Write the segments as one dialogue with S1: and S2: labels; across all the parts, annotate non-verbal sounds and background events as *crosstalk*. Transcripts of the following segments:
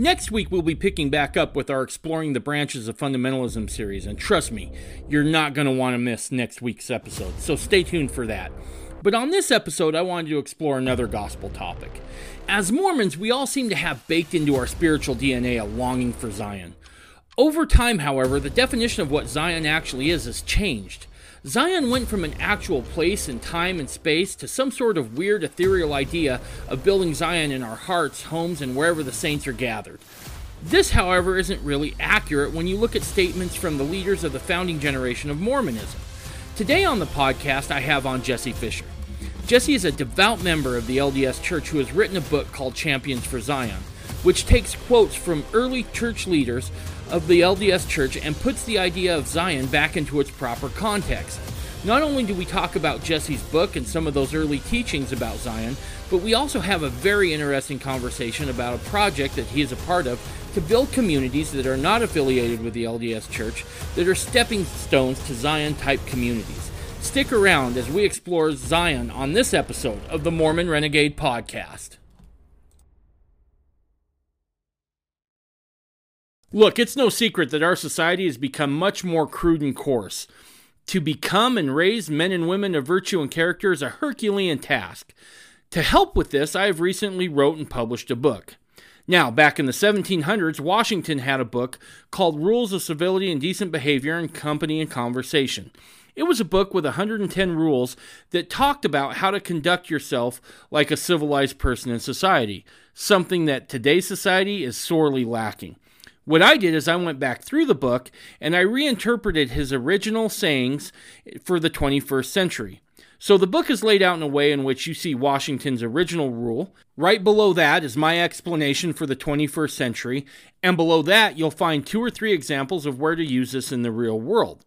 S1: Next week, we'll be picking back up with our Exploring the Branches of Fundamentalism series, and trust me, you're not going to want to miss next week's episode, so stay tuned for that. But on this episode, I wanted to explore another gospel topic. As Mormons, we all seem to have baked into our spiritual DNA a longing for Zion. Over time, however, the definition of what Zion actually is has changed. Zion went from an actual place in time and space to some sort of weird ethereal idea of building Zion in our hearts, homes, and wherever the saints are gathered. This, however, isn't really accurate when you look at statements from the leaders of the founding generation of Mormonism. Today on the podcast, I have on Jesse Fisher. Jesse is a devout member of the LDS Church who has written a book called Champions for Zion, which takes quotes from early church leaders of the LDS Church and puts the idea of Zion back into its proper context. Not only do we talk about Jesse's book and some of those early teachings about Zion, but we also have a very interesting conversation about a project that he is a part of to build communities that are not affiliated with the LDS Church that are stepping stones to Zion type communities. Stick around as we explore Zion on this episode of the Mormon Renegade Podcast. Look, it's no secret that our society has become much more crude and coarse. To become and raise men and women of virtue and character is a Herculean task. To help with this, I have recently wrote and published a book. Now, back in the 1700s, Washington had a book called Rules of Civility and Decent Behavior in Company and Conversation. It was a book with 110 rules that talked about how to conduct yourself like a civilized person in society, something that today's society is sorely lacking. What I did is I went back through the book and I reinterpreted his original sayings for the 21st century. So the book is laid out in a way in which you see Washington's original rule. Right below that is my explanation for the 21st century, and below that you'll find two or three examples of where to use this in the real world.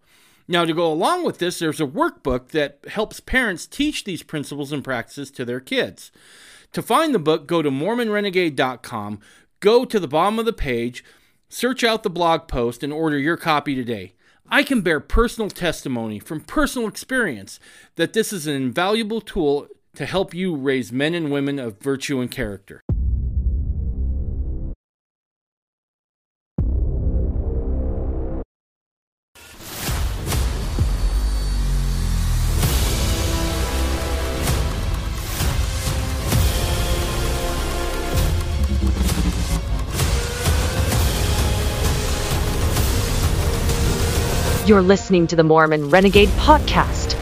S1: Now, to go along with this, there's a workbook that helps parents teach these principles and practices to their kids. To find the book, go to MormonRenegade.com, go to the bottom of the page, Search out the blog post and order your copy today. I can bear personal testimony from personal experience that this is an invaluable tool to help you raise men and women of virtue and character.
S2: You're listening to the Mormon Renegade Podcast.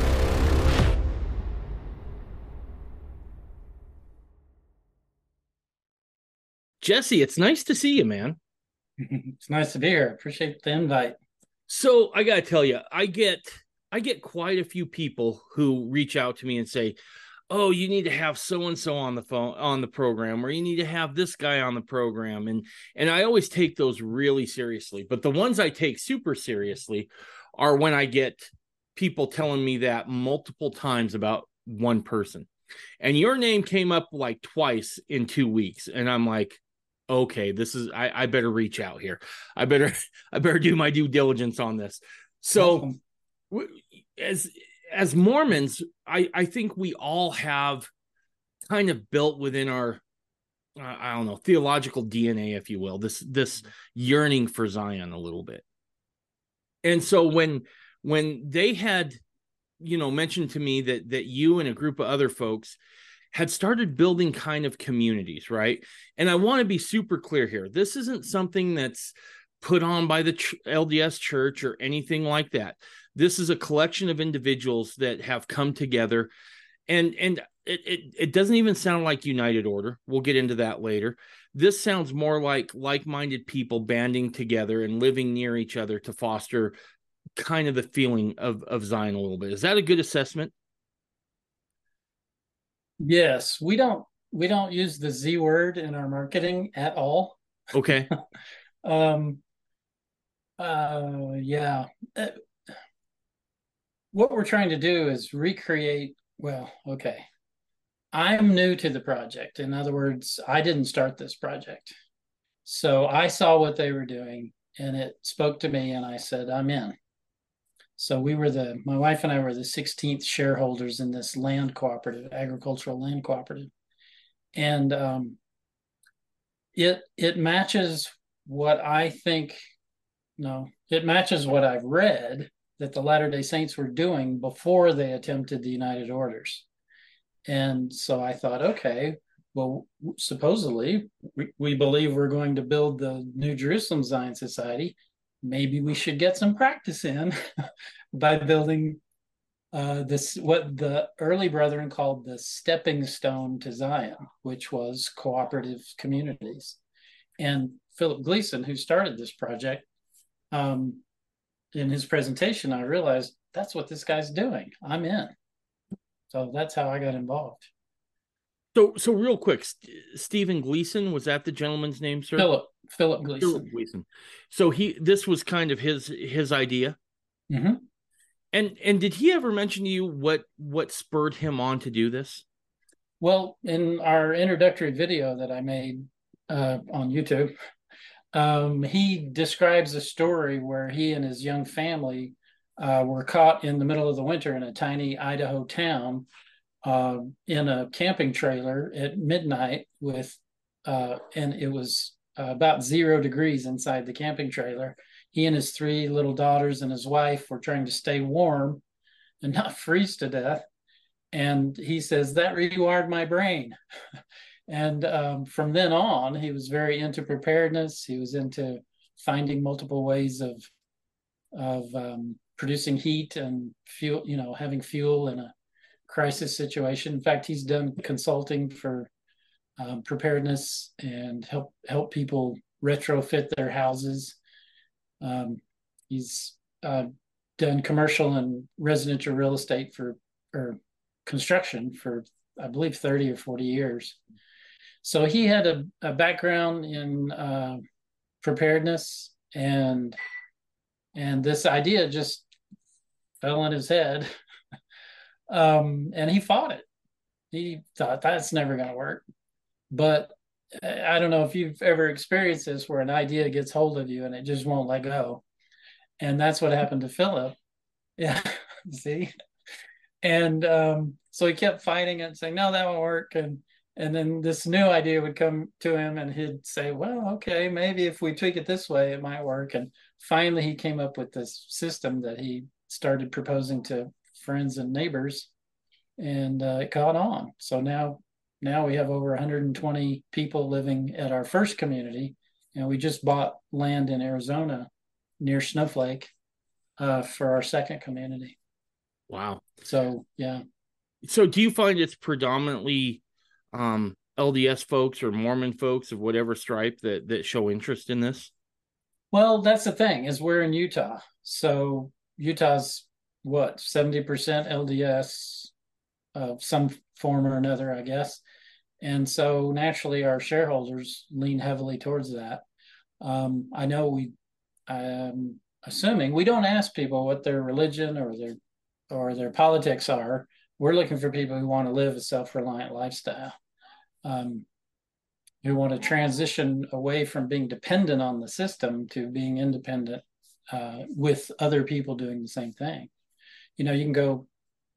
S1: Jesse, it's nice to see you, man. *laughs*
S3: it's nice to be here. Appreciate the invite.
S1: So I gotta tell you, I get I get quite a few people who reach out to me and say, oh you need to have so and so on the phone on the program or you need to have this guy on the program and and i always take those really seriously but the ones i take super seriously are when i get people telling me that multiple times about one person and your name came up like twice in two weeks and i'm like okay this is i, I better reach out here i better *laughs* i better do my due diligence on this so awesome. as as Mormons, I, I think we all have kind of built within our I don't know theological DNA, if you will, this this yearning for Zion a little bit. And so when when they had, you know, mentioned to me that that you and a group of other folks had started building kind of communities, right? And I want to be super clear here. This isn't something that's put on by the LDS church or anything like that. This is a collection of individuals that have come together, and and it, it it doesn't even sound like United Order. We'll get into that later. This sounds more like like-minded people banding together and living near each other to foster kind of the feeling of of Zion a little bit. Is that a good assessment?
S3: Yes, we don't we don't use the Z word in our marketing at all.
S1: Okay. *laughs*
S3: um uh yeah. What we're trying to do is recreate well okay. I'm new to the project. In other words i didn't start this project. So i saw what they were doing and it spoke to me and i said i'm in. So we were the my wife and i were the 16th shareholders in this land cooperative agricultural land cooperative. And um, it it matches what I think. No, it matches what I've read that the Latter Day Saints were doing before they attempted the United Orders, and so I thought, okay, well, supposedly we, we believe we're going to build the New Jerusalem Zion Society. Maybe we should get some practice in *laughs* by building uh, this what the early brethren called the stepping stone to Zion, which was cooperative communities. And Philip Gleason, who started this project, um, in his presentation, I realized that's what this guy's doing. I'm in. So that's how I got involved.
S1: So, so real quick, St- Stephen Gleason was that the gentleman's name, sir?
S3: Philip Philip Gleason.
S1: Philip Gleason. So he, this was kind of his his idea.
S3: Mm-hmm.
S1: And and did he ever mention to you what what spurred him on to do this?
S3: Well, in our introductory video that I made uh, on YouTube, um, he describes a story where he and his young family uh, were caught in the middle of the winter in a tiny Idaho town uh, in a camping trailer at midnight with, uh, and it was about zero degrees inside the camping trailer. He and his three little daughters and his wife were trying to stay warm and *laughs* not freeze to death. And he says that rewired my brain. *laughs* and um, from then on, he was very into preparedness. He was into finding multiple ways of of um, producing heat and fuel, you know, having fuel in a crisis situation. In fact, he's done consulting for um, preparedness and help help people retrofit their houses. Um, he's uh, done commercial and residential real estate for or construction for I believe thirty or forty years. So he had a, a background in uh, preparedness and and this idea just fell in his head *laughs* um, and he fought it he thought that's never going to work but I don't know if you've ever experienced this where an idea gets hold of you and it just won't let go. And that's what happened to Philip. Yeah. *laughs* See? And um, so he kept fighting it, saying, no, that won't work. And and then this new idea would come to him and he'd say, well, okay, maybe if we tweak it this way, it might work. And finally he came up with this system that he started proposing to friends and neighbors and uh, it caught on. So now now we have over 120 people living at our first community. And we just bought land in Arizona near Snowflake uh, for our second community.
S1: Wow.
S3: So, yeah.
S1: So, do you find it's predominantly um, LDS folks or Mormon folks of whatever stripe that that show interest in this?
S3: Well, that's the thing is we're in Utah, so Utah's what seventy percent LDS of some form or another, I guess, and so naturally, our shareholders lean heavily towards that. Um, I know we, I'm assuming we don't ask people what their religion or their or their politics are. We're looking for people who want to live a self-reliant lifestyle, um, who want to transition away from being dependent on the system to being independent uh, with other people doing the same thing. You know, you can go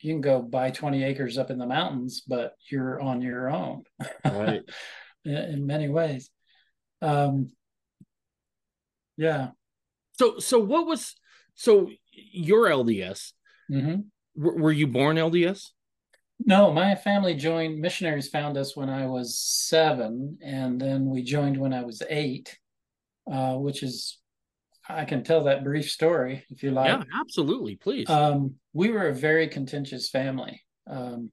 S3: you can go buy 20 acres up in the mountains, but you're on your own.
S1: Right. *laughs*
S3: in many ways. Um, yeah.
S1: So, so what was, so your LDS,
S3: mm-hmm.
S1: Were, were you born LDS?
S3: No, my family joined, missionaries found us when I was seven, and then we joined when I was eight, uh, which is I can tell that brief story if you like.
S1: Yeah, absolutely. Please.
S3: Um, we were a very contentious family. Um,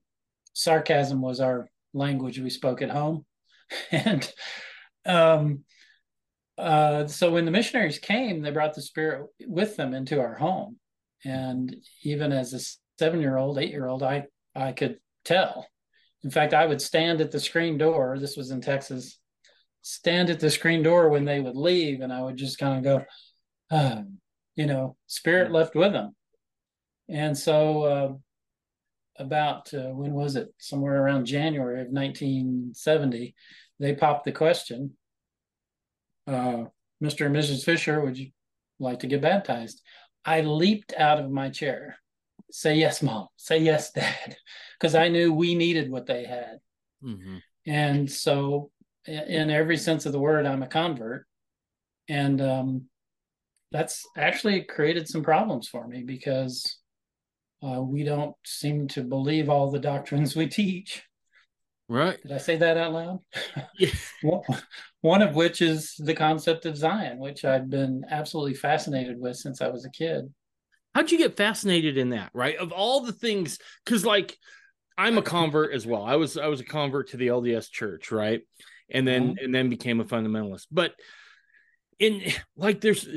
S3: sarcasm was our language we spoke at home. *laughs* and um, uh, so when the missionaries came, they brought the spirit with them into our home. And even as a seven year old, eight year old, I, I could tell. In fact, I would stand at the screen door. This was in Texas. Stand at the screen door when they would leave, and I would just kind of go, uh, you know, spirit left with them. And so, uh, about uh, when was it? Somewhere around January of 1970, they popped the question uh, Mr. and Mrs. Fisher, would you like to get baptized? I leaped out of my chair. Say yes, mom. Say yes, *laughs* dad. Because I knew we needed what they had.
S1: Mm-hmm.
S3: And so in every sense of the word, I'm a convert. And um, that's actually created some problems for me because uh, we don't seem to believe all the doctrines *laughs* we teach.
S1: Right.
S3: Did I say that out loud? *laughs*
S1: Yeah.
S3: One of which is the concept of Zion, which I've been absolutely fascinated with since I was a kid.
S1: How'd you get fascinated in that? Right. Of all the things, because like I'm a convert as well. I was I was a convert to the LDS church, right? And then mm-hmm. and then became a fundamentalist. But in like there's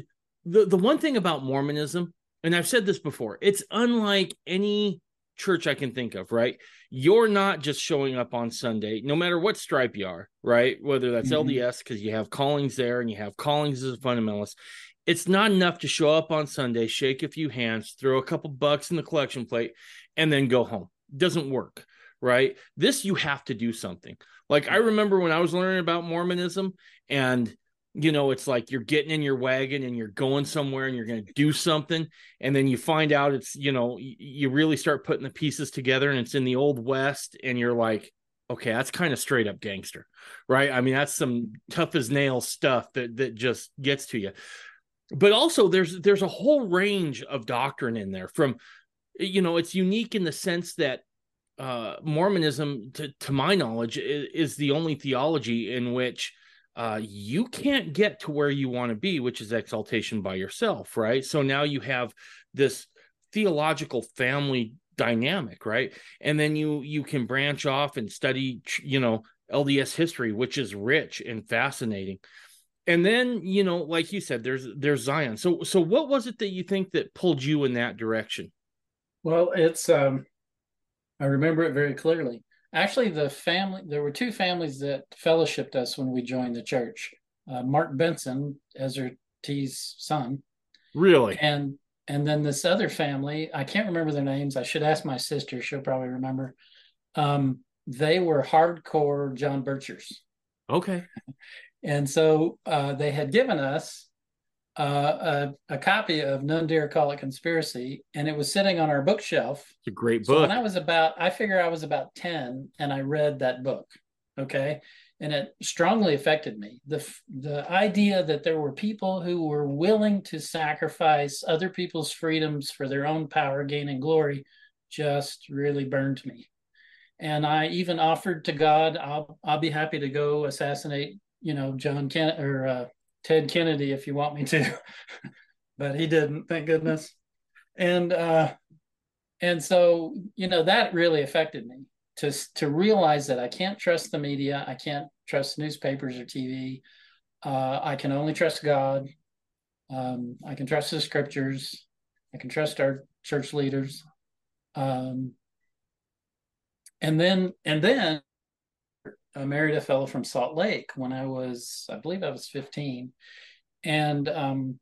S1: the the one thing about Mormonism, and I've said this before, it's unlike any church I can think of, right? You're not just showing up on Sunday, no matter what stripe you are, right? Whether that's mm-hmm. LDS, because you have callings there and you have callings as a fundamentalist. It's not enough to show up on Sunday, shake a few hands, throw a couple bucks in the collection plate, and then go home. doesn't work, right? This you have to do something. Like I remember when I was learning about Mormonism and you know, it's like you're getting in your wagon and you're going somewhere and you're going to do something. And then you find out it's, you know, you really start putting the pieces together and it's in the old West. And you're like, okay, that's kind of straight up gangster, right? I mean, that's some tough as nails stuff that, that just gets to you. But also there's, there's a whole range of doctrine in there from, you know, it's unique in the sense that uh, Mormonism, to, to my knowledge, is, is the only theology in which uh, you can't get to where you want to be, which is exaltation by yourself, right? So now you have this theological family dynamic, right? And then you you can branch off and study, you know, LDS history, which is rich and fascinating. And then, you know, like you said, there's there's Zion. So so what was it that you think that pulled you in that direction?
S3: Well, it's um I remember it very clearly. Actually, the family, there were two families that fellowshipped us when we joined the church. Uh, Mark Benson, Ezra T's son.
S1: Really?
S3: And and then this other family, I can't remember their names. I should ask my sister. She'll probably remember. Um, they were hardcore John Birchers.
S1: Okay.
S3: And so uh, they had given us uh, a, a, copy of None Dare Call It Conspiracy, and it was sitting on our bookshelf.
S1: It's a great book. So
S3: when I was about, I figure I was about 10 and I read that book. Okay. And it strongly affected me. The, the idea that there were people who were willing to sacrifice other people's freedoms for their own power, gain, and glory just really burned me. And I even offered to God, I'll, I'll be happy to go assassinate, you know, John Kennedy or uh, Ted Kennedy if you want me to, *laughs* but he didn't, thank goodness. And uh, and so you know that really affected me to to realize that I can't trust the media, I can't trust newspapers or TV. Uh, I can only trust God. Um, I can trust the scriptures. I can trust our church leaders. Um, and then and then I married a fellow from Salt Lake when I was, I believe I was 15. And um,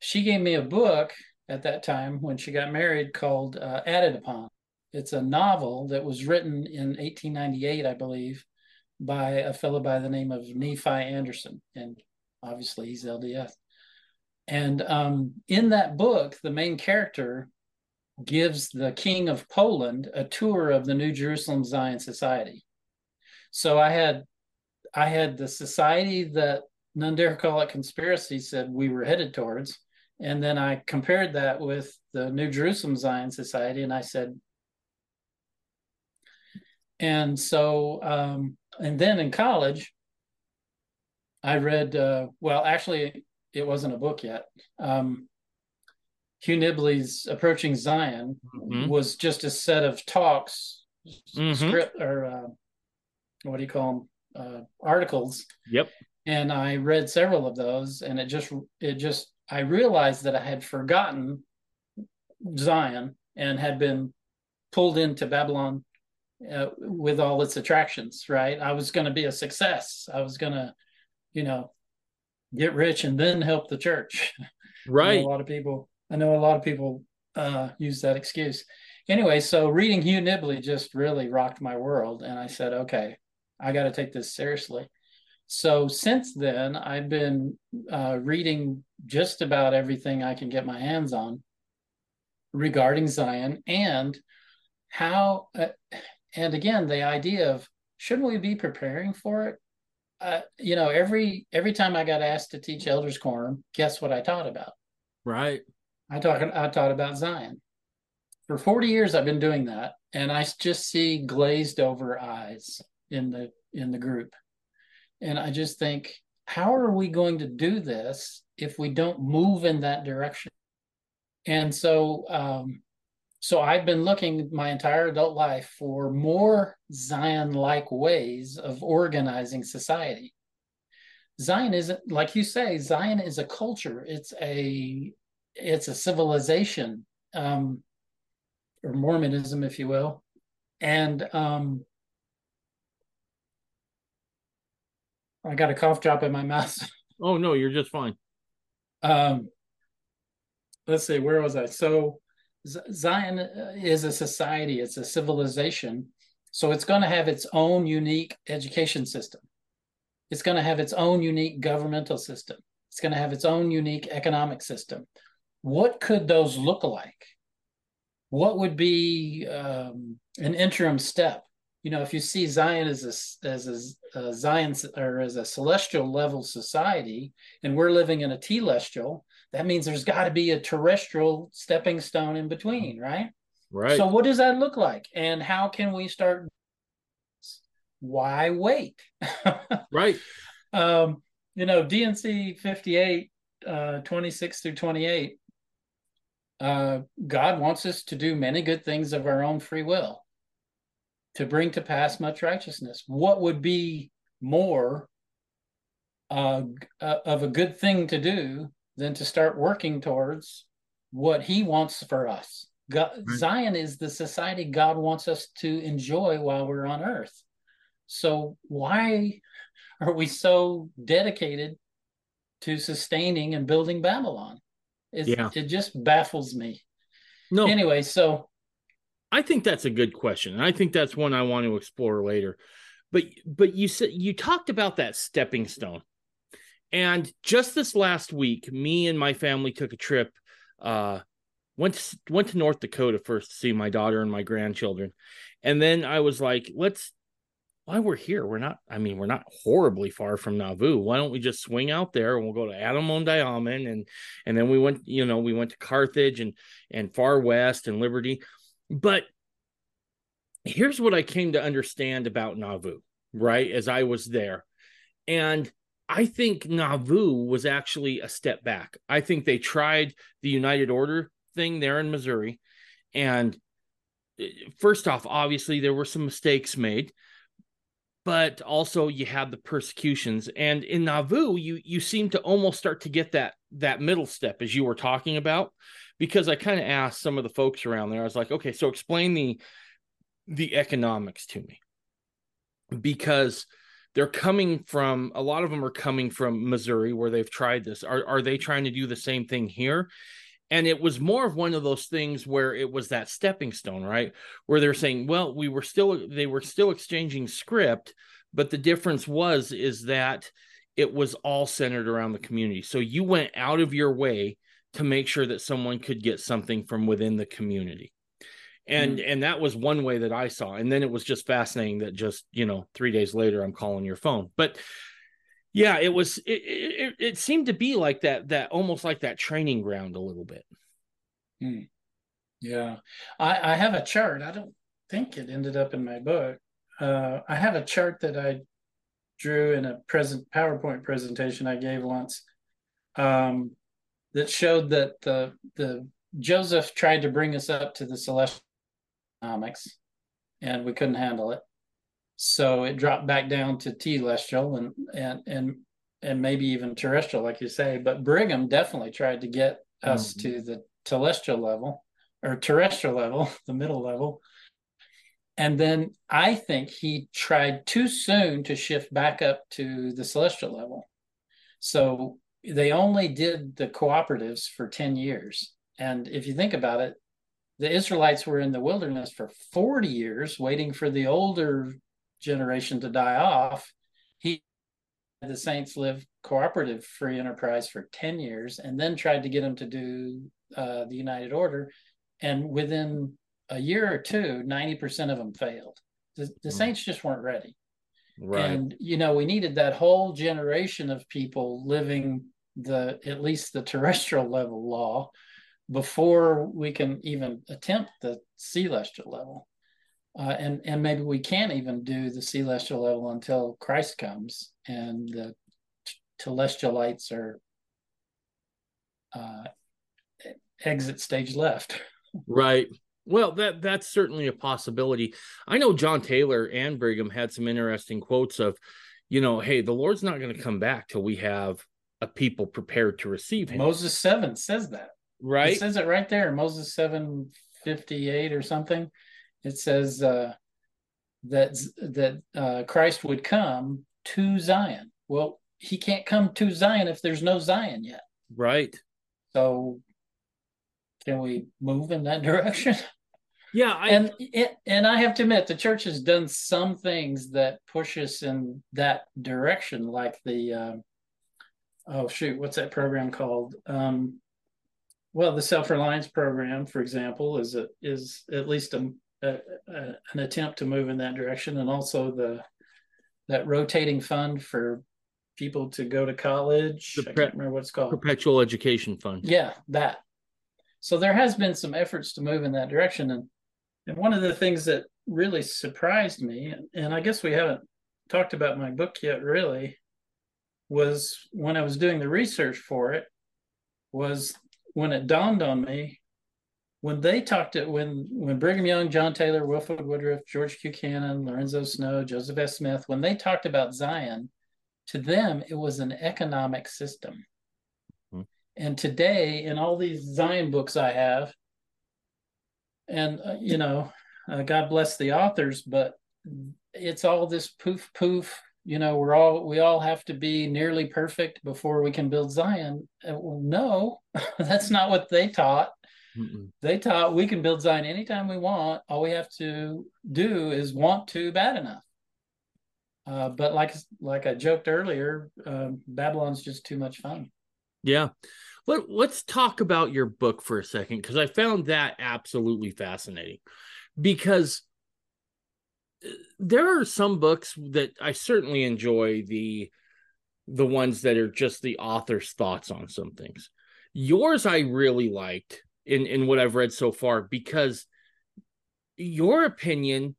S3: she gave me a book at that time when she got married called uh, Added Upon. It's a novel that was written in 1898, I believe, by a fellow by the name of Nephi Anderson. And obviously he's LDS. And um, in that book, the main character gives the king of Poland a tour of the New Jerusalem Zion Society. So I had I had the society that None Dare Call It Conspiracy said we were headed towards. And then I compared that with the New Jerusalem Zion Society, and I said, and so, um, and then in college, I read, uh, well, actually, it wasn't a book yet. Um, Hugh Nibley's Approaching Zion mm-hmm. was just a set of talks, mm-hmm. script or uh, what do you call them uh, articles.
S1: Yep.
S3: And i read several of those and it just it just i realized that i had forgotten zion and had been pulled into babylon uh, with all its attractions right? I was going to be a success. I was going to you know get rich and then help the church. *laughs*
S1: Right.
S3: a lot of people i know a lot of people uh, use that excuse. Anyway so reading hugh nibley just really rocked my world and i said okay I got to take this seriously. So since then, I've been uh, reading just about everything I can get my hands on regarding Zion and how, uh, and again, the idea of shouldn't we be preparing for it? uh, you know, every every time I got asked to teach Elders Quorum, guess what I taught about?
S1: Right.
S3: I talk I taught about Zion. For 40 years I've been doing that and I just see glazed over eyes in the in the group. And I just think how are we going to do this if we don't move in that direction? And so um so I've been looking my entire adult life for more Zion-like ways of organizing society. Zion isn't like you say. Zion is a culture. It's a it's a civilization, um, or Mormonism, if you will, and um, I got a cough drop in my mouth. *laughs*
S1: Oh no, you're just fine.
S3: Um, let's see, where was I? So Zion is a society, it's a civilization. So it's going to have its own unique education system. It's going to have its own unique governmental system. It's going to have its own unique economic system. What could those look like? What would be um, an interim step? You know, if you see Zion as a as a, a Zion or as a celestial level society, and we're living in a telestial, that means there's got to be a terrestrial stepping stone in between, right?
S1: Right.
S3: So what does that look like? And how can we start why wait? *laughs*
S1: right.
S3: Um, you know, D&C 58, uh, 26 through 28, uh, God wants us to do many good things of our own free will to bring to pass much righteousness. What would be more uh, of a good thing to do than to start working towards what he wants for us. God, right. Zion is the society God wants us to enjoy while we're on earth. So why *laughs* are we so dedicated to sustaining and building Babylon? It's, yeah. It just baffles me. No. Anyway, so
S1: I think that's a good question. I think that's one I want to explore later. But but you said you talked about that stepping stone. And just this last week, me and my family took a trip. Uh, went to, went to North Dakota first to see my daughter and my grandchildren, and then I was like, let's. Why we're here? We're not. I mean, we're not horribly far from Nauvoo. Why don't we just swing out there and we'll go to Adam-ondi-Ahman and and then we went. You know, we went to Carthage and and far west and Liberty, but here's what I came to understand about Nauvoo. Right as I was there, and I think Nauvoo was actually a step back. I think they tried the United Order thing there in Missouri. And eh, first off, obviously, there were some mistakes made, but also you had the persecutions. And in Nauvoo, you you seem to almost start to get that that middle step as you were talking about, because I kind of asked some of the folks around there. I was like, okay, so explain the the economics to me. Because they're coming from a lot of them are coming from Missouri where they've tried this. Are are they trying to do the same thing here? And it was more of one of those things where it was that stepping stone, right? Where they're saying, well, we were still they were still exchanging scrip, but the difference was is that it was all centered around the community. So you went out of your way to make sure that someone could get something from within the community. And mm. and that was one way that i saw and then it was just fascinating that just you know three days later i'm calling your phone. But yeah it was it, it, it seemed to be like that that almost like that training ground a little bit.
S3: Mm. yeah. I i have a chart. I don't think it ended up in my book. Uh i have a chart that i drew in a present powerpoint presentation i gave once. Um that showed that the the Joseph tried to bring us up to the celestial economics, and we couldn't handle it. So it dropped back down to telestial and and and and maybe even terrestrial, like you say. But Brigham definitely tried to get us mm-hmm. to the telestial level or terrestrial level, *laughs* the middle level. And then I think he tried too soon to shift back up to the celestial level. So they only did the cooperatives for 10 years. And if you think about it, the Israelites were in the wilderness for 40 years waiting for the older generation to die off. He the saints live cooperative free enterprise for 10 years and then tried to get them to do uh, the United Order. And within a year or two, 90% of them failed. The, the mm. saints just weren't ready.
S1: Right.
S3: And you know, we needed that whole generation of people living the at least the terrestrial level law before we can even attempt the celestial level. Uh, and and maybe we can't even do the celestial level until Christ comes and the telestialites are uh, exit stage left. *laughs*
S1: Right. Well, that that's certainly a possibility. I know John Taylor and Brigham had some interesting quotes of, you know, hey, the Lord's not going to come back till we have a people prepared to receive him.
S3: Moses 7 says that.
S1: right?
S3: It says it right there, Moses 758 or something. It says uh, that that uh, Christ would come to Zion. Well, he can't come to Zion if there's no Zion yet.
S1: right.
S3: So can we move in that *laughs* direction?
S1: Yeah, I
S3: and it, and I have to admit, the church has done some things that push us in that direction, like the um, oh shoot, what's that program called? Um, well, the self reliance program, for example, is a, is at least a, a, a, an attempt to move in that direction, and also the that rotating fund for people to go to college.
S1: The
S3: I
S1: pre-
S3: can't remember what it's called.
S1: perpetual education fund.
S3: Yeah, that. So there has been some efforts to move in that direction, and and one of the things that really surprised me, and I guess we haven't talked about my book yet, really, was when I was doing the research for it, was when it dawned on me when they talked it when when Brigham Young, John Taylor, Wilford Woodruff, George Q. Cannon, Lorenzo Snow, Joseph F. Smith, when they talked about Zion, to them it was an economic system.
S1: Mhm.
S3: And today, in all these Zion books I have, and uh, you know, uh, God bless the authors, but it's all this poof poof. You know, we're all we all have to be nearly perfect before we can build Zion. Uh, well, no, *laughs* that's not what they taught
S1: Mm-mm.
S3: they taught we can build Zion anytime we want. All we have to do is want to bad enough. Uh, but like like I joked earlier, um, Babylon's just too much fun.
S1: Yeah. Let, let's talk about your book for a second because I found that absolutely fascinating. Because there are some books that I certainly enjoy the the ones that are just the author's thoughts on some things. Yours I really liked in in what I've read so far because your opinion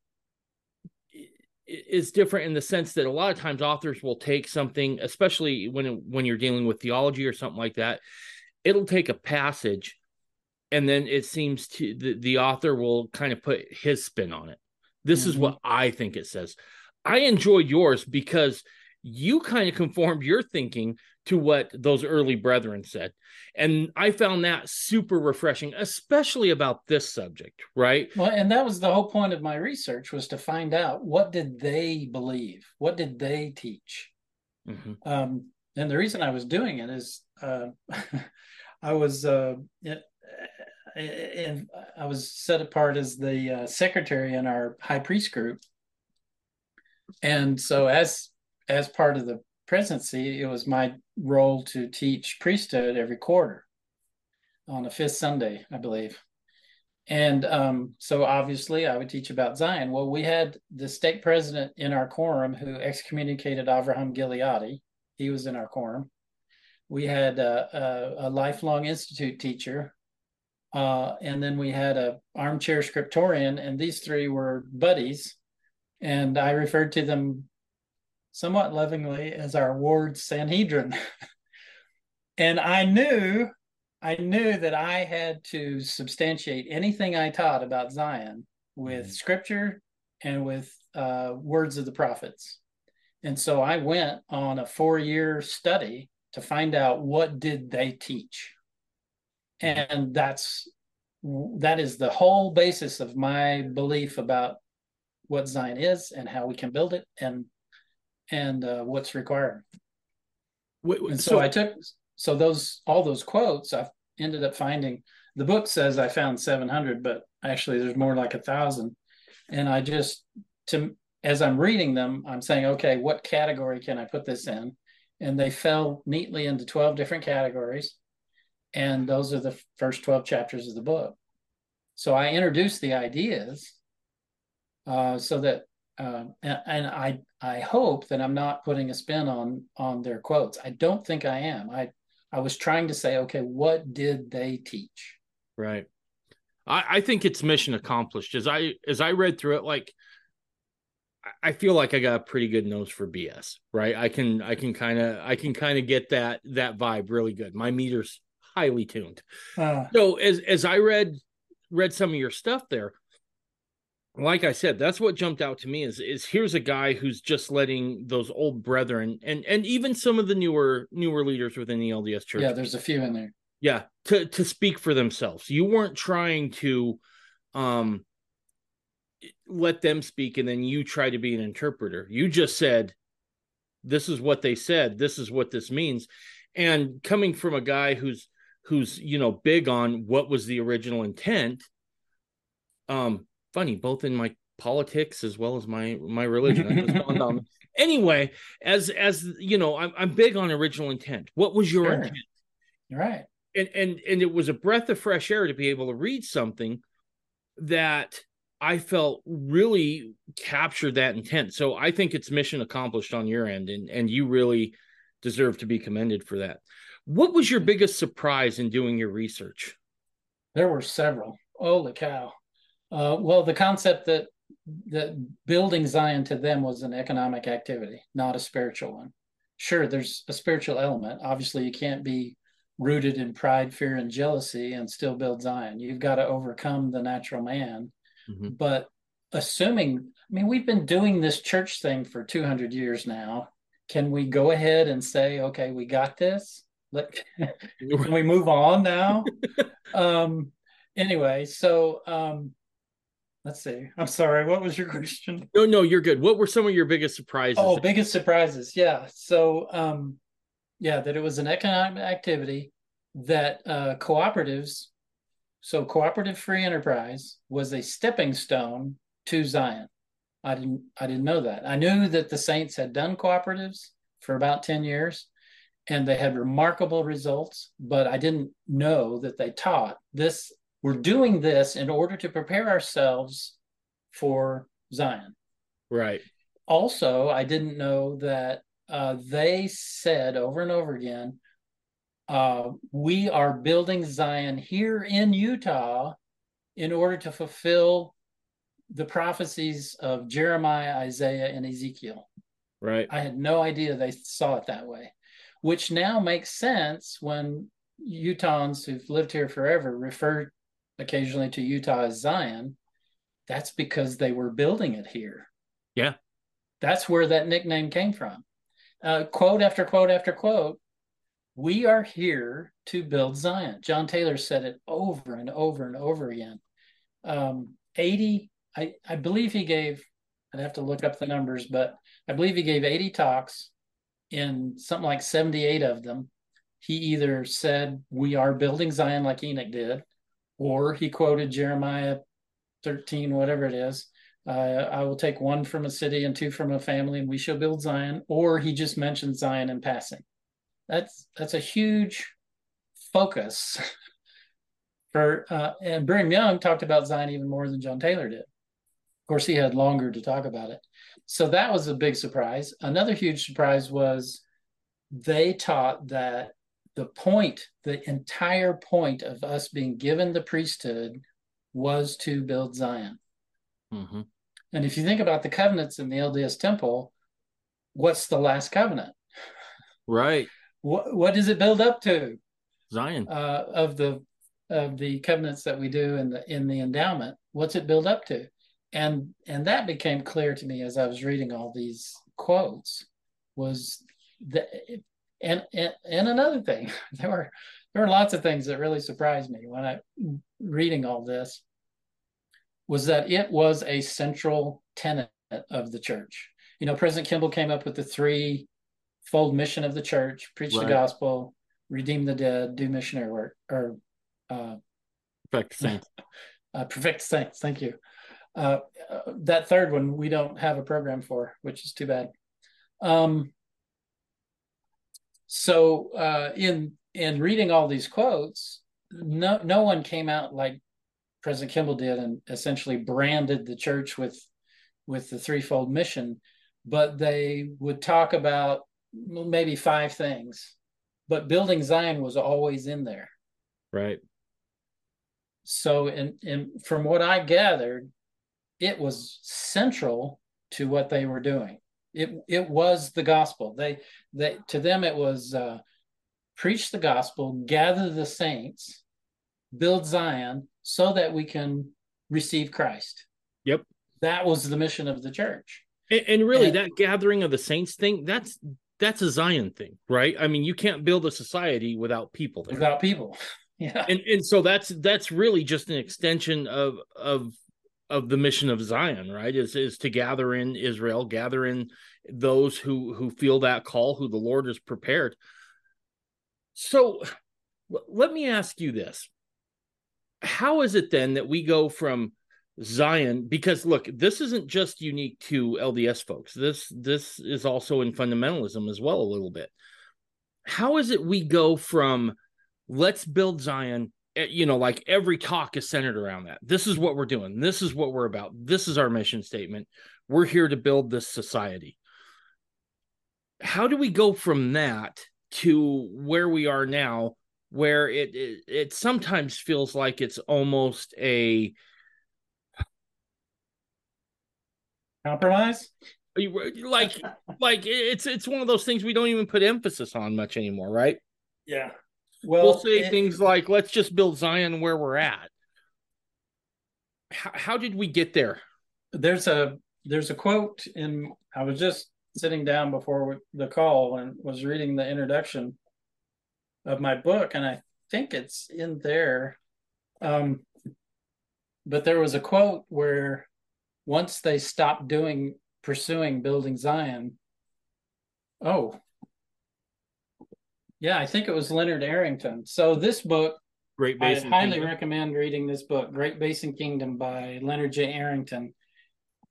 S1: is different in the sense that a lot of times authors will take something especially when when you're dealing with theology or something like that it'll take a passage and then it seems to the, the author will kind of put his spin on it this is
S3: Mhm.
S1: what i think it says i enjoyed yours because you kind of conformed your thinking to what those early brethren said and i found that super refreshing especially about this subject right
S3: Well, and that was the whole point of my research was to find out what did they believe, what did they teach.
S1: Mhm.
S3: Um, and the reason I was doing it is uh, *laughs* I was uh, and I was set apart as the uh, secretary in our high priest group, and so as as part of the presidency, it was my role to teach priesthood every quarter on the fifth Sunday, I believe. And um, so obviously I would teach about Zion. Well, we had the stake president in our quorum who excommunicated Avraham Gileadi. He was in our quorum. We had a, a, a lifelong institute teacher. Uh, and then we had a armchair scriptorian, and these three were buddies. And I referred to them somewhat lovingly as our ward Sanhedrin. *laughs* and I knew I knew that I had to substantiate anything I taught about Zion with
S1: Mhm.
S3: scripture and with uh, words of the prophets. And so I went on a four-year study to find out what did they teach. And that's that is the whole basis of my belief about what Zion is and how we can build it and and uh, what's required.
S1: Wait, wait,
S3: And so, I took so those all those quotes I ended up finding. The book says I found 700, but actually there's more like a thousand. And I just to as I'm reading them, I'm saying, okay, what category can I put this in? And they fell neatly into 12 different categories. And those are the first 12 chapters of the book. So I introduced the ideas uh, so that um, and, and I I hope that I'm not putting a spin on on their quotes. I don't think I am. I I was trying to say, okay, what did they teach?
S1: Right. I, I think it's mission accomplished. As I as I read through it, like I feel like I got a pretty good nose for BS, right? I can I can kind of I can kind of get that that vibe really good. My meter's highly tuned. Uh, so as as I read read some of your stuff there, like I said, that's what jumped out to me is is here's a guy who's just letting those old brethren and and even some of the newer newer leaders within the LDS church.
S3: Yeah, there's a few in there.
S1: Yeah, to to speak for themselves. You weren't trying to um let them speak and then you try to be an interpreter. You just said this is what they said, this is what this means. And coming from a guy who's who's, you know, big on what was the original intent um funny, both in my politics as well as my my religion. *laughs* anyway, as as you know, I'm I'm big on original intent. What was your sure. intent?
S3: Right.
S1: And and and it was a breath of fresh air to be able to read something that I felt really captured that intent. So I think it's mission accomplished on your end, and and you really deserve to be commended for that. What was your biggest surprise in doing your research?
S3: There were several. Holy cow! Uh, well, the concept that that building Zion to them was an economic activity, not a spiritual one. Sure, there's a spiritual element. Obviously, you can't be rooted in pride, fear, and jealousy and still build Zion. You've got to overcome the natural man. Mm-hmm. But assuming, I mean, we've been doing this church thing for 200 years now. Can we go ahead and say, okay, we got this? Let, *laughs* *laughs* can we move on now? *laughs* um, anyway, so um, let's see. I'm sorry. What was your question?
S1: No, no, you're good. What were some of your biggest surprises?
S3: Oh, biggest surprises. Yeah. So, um, yeah, that it was an economic activity that uh, cooperatives, so cooperative free enterprise was a stepping stone to Zion. I didn't, I didn't know that. I knew that the Saints had done cooperatives for about 10 years and they had remarkable results, but I didn't know that they taught this we're doing this in order to prepare ourselves for Zion.
S1: Right.
S3: Also, I didn't know that uh, they said over and over again, uh, we are building Zion here in Utah in order to fulfill the prophecies of Jeremiah, Isaiah, and Ezekiel.
S1: Right.
S3: I had no idea they saw it that way, which now makes sense when Utahns who've lived here forever refer occasionally to Utah as Zion, that's because they were building it here.
S1: Yeah.
S3: That's where that nickname came from. Uh, quote after quote after quote, we are here to build Zion. John Taylor said it over and over and over again. Um, 80, I, I believe he gave, I'd have to look up the numbers, but I believe he gave 80 talks in something like 78 of them. He either said, We are building Zion like Enoch did, or he quoted Jeremiah 13, whatever it is. Uh, I will take one from a city and two from a family, and we shall build Zion. Or he just mentioned Zion in passing. That's that's a huge focus *laughs* for. Uh, and Brigham Young talked about Zion even more than John Taylor did. Of course, he had longer to talk about it. So that was a big surprise. Another huge surprise was they taught that the point, the entire point of us being given the priesthood was to build Zion. Mm-hmm. And if you think about the covenants in the LDS temple, what's the last covenant?
S1: Right.
S3: What what does it build up to?
S1: Zion.
S3: Uh, of the of the covenants that we do in the in the endowment, what's it build up to? And and that became clear to me as I was reading all these quotes was that and, and and another thing, *laughs* there were there were lots of things that really surprised me when I reading all this was that it was a central tenet of the church. You know, President Kimball came up with the three fold mission of the church: preach right. the gospel, redeem the dead, do missionary work, or uh,
S1: perfect saints. *laughs*
S3: Uh, perfect saints. Thank you. Uh, that third one we don't have a program for, which is too bad. Um, so uh, in in reading all these quotes, no no one came out like President Kimball did and essentially branded the church with with the threefold mission, but they would talk about maybe five things. But building Zion was always in there.
S1: Right.
S3: So, and from what I gathered, it was central to what they were doing. It it was the gospel. They they to them it was uh, preach the gospel, gather the saints, build Zion, so that we can receive Christ.
S1: Yep.
S3: That was the mission of the church.
S1: And, and really, and, that gathering of the saints thing that's that's a Zion thing, right? I mean, you can't build a society without people.
S3: There. Without people. *laughs* Yeah.
S1: And and so that's that's really just an extension of of of the mission of Zion, right? Is is to gather in Israel, gather in those who who feel that call, who the Lord has prepared. So let me ask you this. How is it then that we go from Zion because look, this isn't just unique to LDS folks. This this is also in fundamentalism as well a little bit. How is it we go from let's build Zion you know, like every talk is centered around that. This is what we're doing. This is what we're about. This is our mission statement. We're here to build this society. How do we go from that to where we are now, where it it, it sometimes feels like it's almost a
S3: compromise?
S1: Like, *laughs* like it's it's one of those things we don't even put emphasis on much anymore, right?
S3: Yeah.
S1: Well, we'll say it, things like, "Let's just build Zion where we're at." How, how did we get there?
S3: There's a there's a quote in. I was just sitting down before the call and was reading the introduction of my book, and I think it's in there. Um, but there was a quote where once they stopped doing pursuing building Zion, oh, yeah, I think it was Leonard Arrington. So this book,
S1: Great Basin
S3: I highly Kingdom. recommend reading this book, Great Basin Kingdom by Leonard J. Arrington.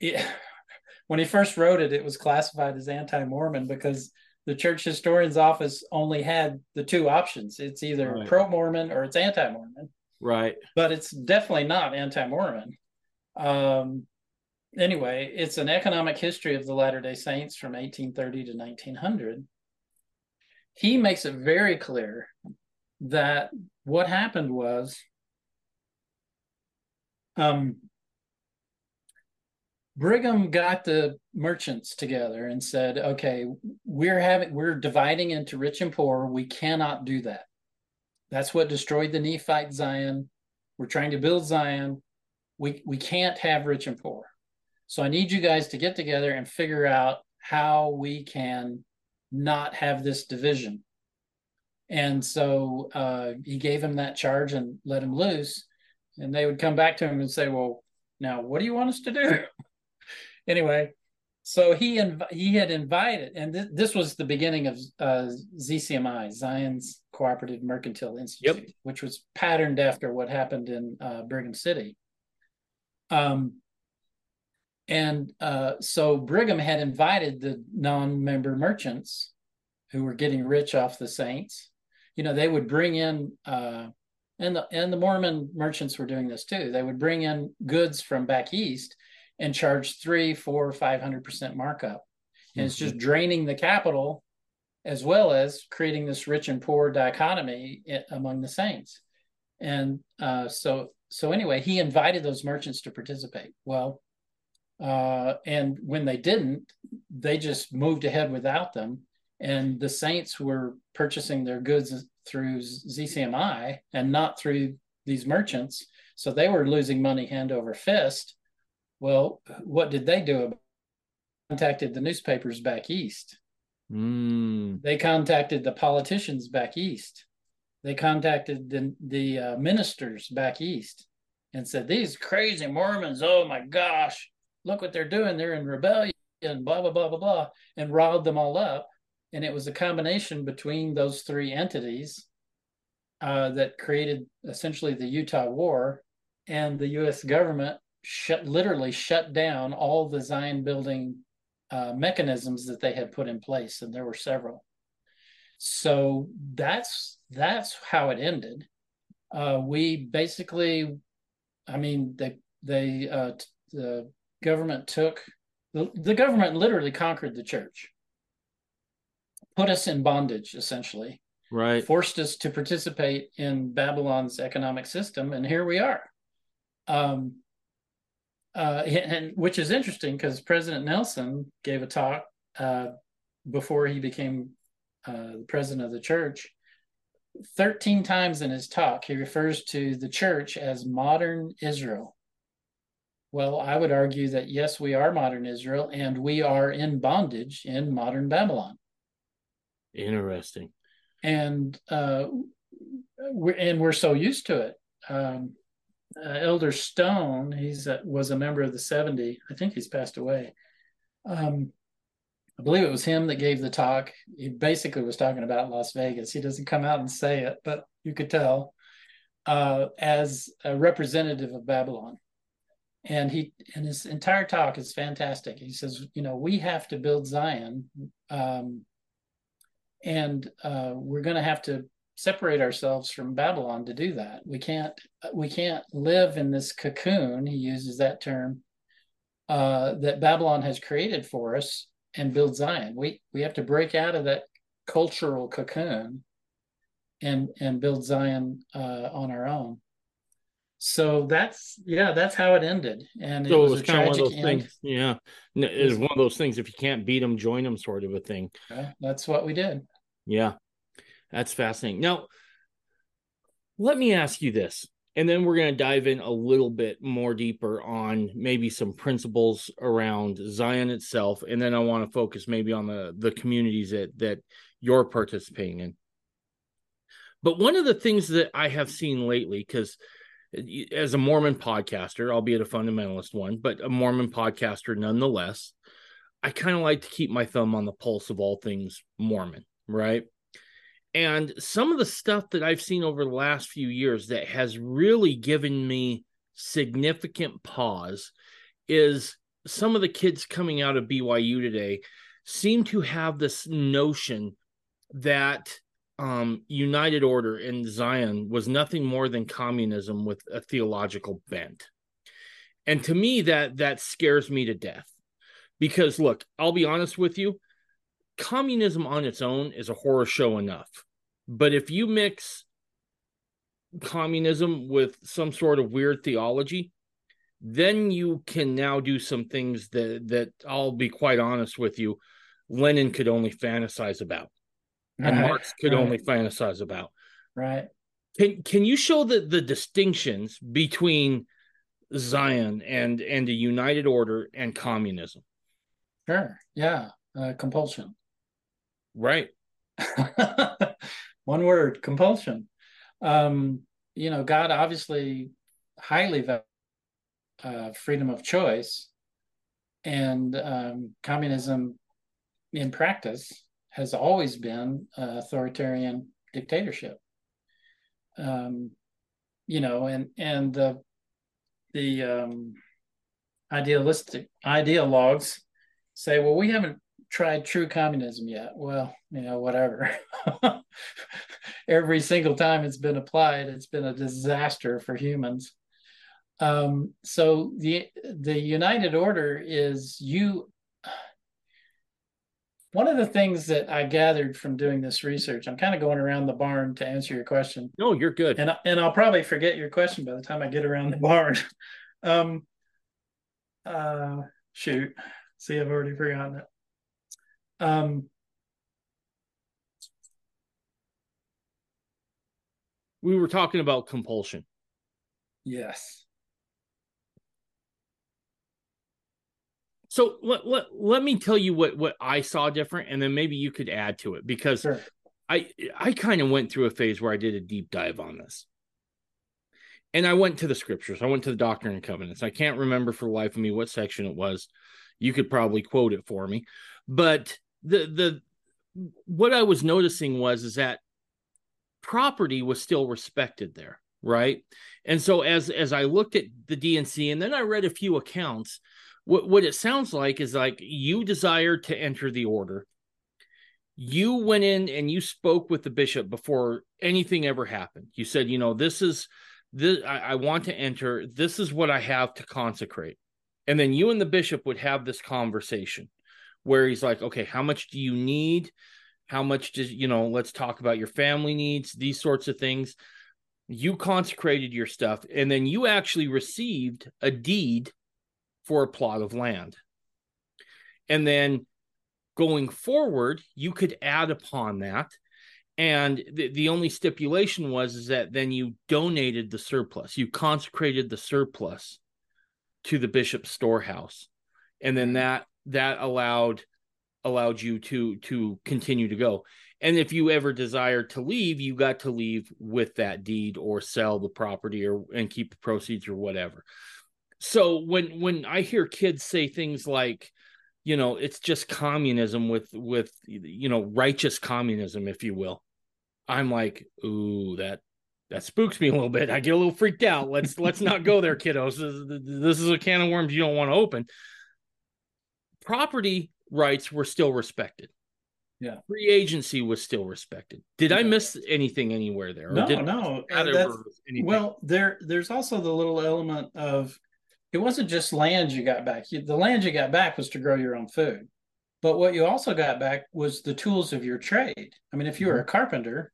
S3: It, *laughs* when he first wrote it, it was classified as anti-Mormon because the church historian's office only had the two options. It's either right. pro-Mormon or it's anti-Mormon.
S1: Right.
S3: But it's definitely not anti-Mormon. Um, anyway, it's an economic history of the Latter-day Saints from 1830 to 1900 he makes it very clear that what happened was um, Brigham got the merchants together and said, "Okay, we're having we're dividing into rich and poor. We cannot do that. That's what destroyed the Nephite Zion. We're trying to build Zion. We we can't have rich and poor. So I need you guys to get together and figure out how we can not have this division. And so uh, he gave him that charge and let him loose. And they would come back to him and say, "Well, now what do you want us to do?" *laughs* anyway, so he inv- he had invited, and th- this was the beginning of uh, ZCMI, Zion's Cooperative Mercantile Institute, yep. which was patterned after what happened in uh, Brigham City. Um, and uh, so Brigham had invited the non-member merchants who were getting rich off the saints. You know, they would bring in, uh, and the and the Mormon merchants were doing this too. They would bring in goods from back east and charge three, four, five hundred percent markup, and mm-hmm. it's just mm-hmm. draining the capital, as well as creating this rich and poor dichotomy among the saints. And uh, so so anyway, he invited those merchants to participate. Well, uh, and when they didn't, they just moved ahead without them. And the Saints were purchasing their goods through ZCMI and not through these merchants. So they were losing money hand over fist. Well, what did they do? Contacted the newspapers back east.
S1: Mm.
S3: They contacted the politicians back east. They contacted the, the uh, ministers back east and said, These crazy Mormons, oh my gosh, look what they're doing. They're in rebellion, blah, blah, blah, blah, blah, and riled them all up. And it was a combination between those three entities uh, that created essentially the Utah War. And the US government shut, literally shut down all the Zion building uh, mechanisms that they had put in place. And there were several. So that's that's how it ended. Uh, we basically, I mean, they they uh, the government took the, the government literally conquered the church, put us in bondage, essentially,
S1: right.
S3: forced us to participate in Babylon's economic system, and here we are. Um, uh, and which is interesting because President Nelson gave a talk uh, before he became uh, the president of the church. 13 times in his talk, he refers to the church as modern Israel. Well, I would argue that yes, we are modern Israel and we are in bondage in modern Babylon.
S1: Interesting.
S3: And uh, we're, and we're so used to it. Um, uh, Elder Stone, he's uh, was a member of the 70. I think he's passed away. Um, I believe it was him that gave the talk. He basically was talking about Las Vegas. He doesn't come out and say it, but you could tell uh, as a representative of Babylon. And he and his entire talk is fantastic. He says, you know, we have to build Zion, um, and uh, we're going to have to separate ourselves from Babylon to do that. We can't we can't live in this cocoon. He uses that term uh, that Babylon has created for us and build Zion. We we have to break out of that cultural cocoon and and build Zion uh, on our own. So that's yeah, that's how it ended. And
S1: so
S3: it
S1: it
S3: was,
S1: was,
S3: a
S1: kind of one of those
S3: end.
S1: things. Yeah. It was one of those things. If you can't beat them, join them, sort of a thing.
S3: Yeah, that's what we did.
S1: Yeah. That's fascinating. Now, let me ask you this, and then we're going to dive in a little bit more deeper on maybe some principles around Zion itself, and then I want to focus maybe on the the communities that that you're participating in. But one of the things that I have seen lately, because as a Mormon podcaster, albeit a fundamentalist one, but a Mormon podcaster nonetheless, I kind of like to keep my thumb on the pulse of all things Mormon, right? And some of the stuff that I've seen over the last few years that has really given me significant pause is some of the kids coming out of BYU today seem to have this notion that um, United Order in Zion was nothing more than communism with a theological bent. And to me, that that scares me to death. Because look, I'll be honest with you, communism on its own is a horror show enough. But if you mix communism with some sort of weird theology, then you can now do some things that that I'll be quite honest with you, Lenin could only fantasize about, and
S3: Right,
S1: Marx could
S3: right.
S1: only fantasize about.
S3: Right.
S1: Can can you show the the distinctions between Zion and and the United Order and communism?
S3: Sure. Yeah. Uh, compulsion.
S1: Right. *laughs*
S3: One word, compulsion. Um, you know, God obviously highly values uh, freedom of choice, and um, communism, in practice, has always been authoritarian dictatorship. Um, you know, and and the the um, idealistic ideologues say, well, we haven't tried true communism yet. Well, you know, whatever. *laughs* Every single time it's been applied, it's been a disaster for humans. Um, so the the United Order is you. One of the things that I gathered from doing this research, I'm kind of going around the barn to answer your question,
S1: No, you're good.
S3: and and I'll probably forget your question by the time I get around the barn. *laughs* um, uh, shoot, see, I've already forgotten it. Um,
S1: we were talking about compulsion.
S3: yes.
S1: So let, let, let me tell you what, what I saw different, and then maybe you could add to it because
S3: Sure.
S1: I I kind of went through a phase where I did a deep dive on this. And I went to the scriptures. I went to the Doctrine and Covenants. I can't remember for the life of me what section it was. You could probably quote it for me. But the the what I was noticing was is that property was still respected there, right? And so as as I looked at the D&C and then I read a few accounts, what what it sounds like is like you desired to enter the order you went in and you spoke with the bishop before anything ever happened. You said, you know, this is this I, I want to enter. This is what I have to consecrate. And then you and the bishop would have this conversation where he's like, okay, how much do you need? How much does, you know, let's talk about your family needs, these sorts of things. You consecrated your stuff, and then you actually received a deed for a plot of land. And then going forward, you could add upon that. And the, the only stipulation was is that then you donated the surplus, you consecrated the surplus to the bishop's storehouse. And then that that allowed allowed you to to continue to go and if you ever desired to leave you got to leave with that deed or sell the property or and keep the proceeds or whatever so when when i hear kids say things like you know it's just communism with with you know righteous communism if you will i'm like ooh that that spooks me a little bit i get a little freaked out let's let's not go there kiddos this, is a can of worms you don't want to open property rights were still respected.
S3: Yeah.
S1: Free agency was still respected. Did yeah. I miss anything anywhere there?
S3: No, no. well, there there's also the little element of it wasn't just land you got back. the land you got back was to grow your own food. But what you also got back was the tools of your trade. I mean, if you were a mm-hmm. carpenter,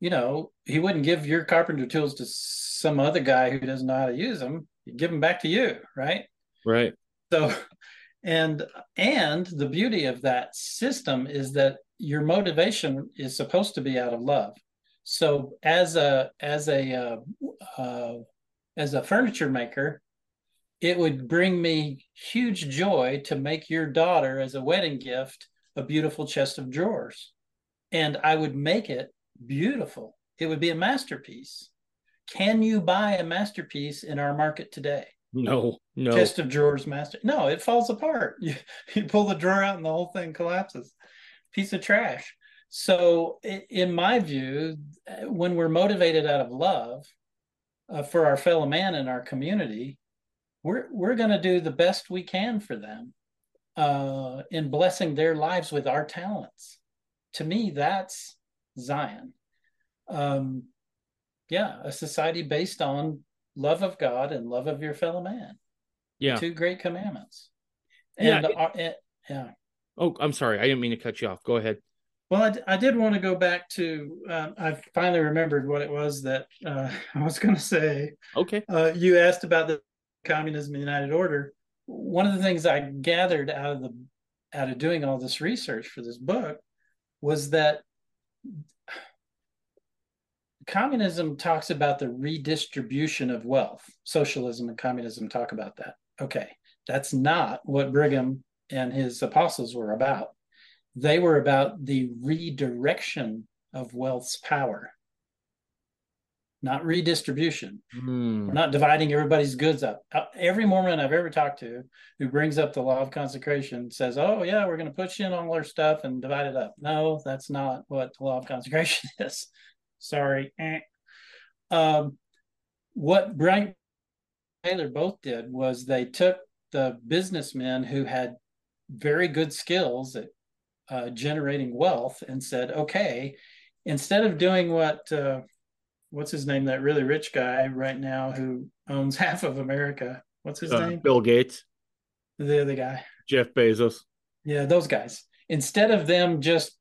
S3: you know, he wouldn't give your carpenter tools to some other guy who doesn't know how to use them. He'd give them back to you, right?
S1: Right.
S3: So and and the beauty of that system is that your motivation is supposed to be out of love so as a as a uh, uh, as a furniture maker it would bring me huge joy to make your daughter as a wedding gift a beautiful chest of drawers and i would make it beautiful it would be a masterpiece can you buy a masterpiece in our market today
S1: no, no.
S3: Chest of drawers master. No, it falls apart. *laughs* You, you pull the drawer out and the whole thing collapses. Piece of trash. So, in my view, when we're motivated out of love uh, for our fellow man in our community, we're we're going to do the best we can for them uh, in blessing their lives with our talents. To me, that's Zion. Um, yeah, a society based on love of God and love of your fellow man.
S1: Yeah.
S3: Two great commandments. And, yeah. Uh, yeah.
S1: Oh, I'm sorry. I didn't mean to cut you off. Go ahead.
S3: Well, I, I did want to go back to, uh, I finally remembered what it was that uh, *laughs* I was going to say.
S1: Okay.
S3: Uh, you asked about the communism and united order. One of the things I gathered out of the, out of doing all this research for this book was that communism talks about the redistribution of wealth. Socialism and communism talk about that. Okay, that's not what Brigham and his apostles were about. They were about the redirection of wealth's power, not redistribution.
S1: Mm.
S3: We're not dividing everybody's goods up. Uh, every Mormon I've ever talked to who brings up the law of consecration says, Oh, yeah, we're going to push in all our stuff and divide it up. No, that's not what the law of consecration *laughs* is. Sorry. Eh. Um, what Brian Taylor both did was they took the businessmen who had very good skills at uh, generating wealth and said, okay, instead of doing what, uh, what's his name, that really rich guy right now who owns *laughs* half of America, what's his uh, name?
S1: Bill Gates.
S3: The other guy.
S1: Jeff Bezos.
S3: Yeah, those guys. Instead of them just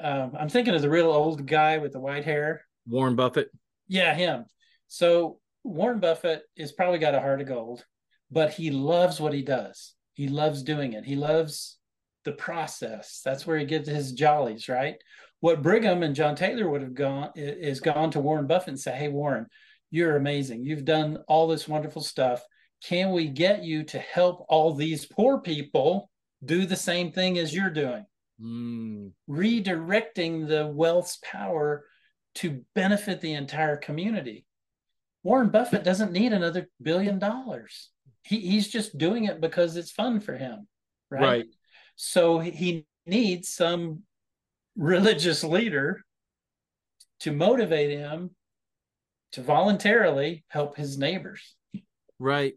S3: um, I'm thinking of the real old guy with the white hair.
S1: Warren Buffett.
S3: Yeah, him. So Warren Buffett is probably got a heart of gold, but he loves what he does. He loves doing it. He loves the process. That's where he gets his jollies, right? What Brigham and John Taylor would have gone is gone to Warren Buffett and say, "Hey, Warren, you're amazing. You've done all this wonderful stuff. Can we get you to help all these poor people do the same thing as you're doing?"
S1: mm.
S3: redirecting the wealth's power to benefit the entire community. Warren Buffett doesn't need another billion dollars. He, he's just doing it because it's fun for him. Right. right. So he needs some religious leader to motivate him to voluntarily help his neighbors.
S1: Right.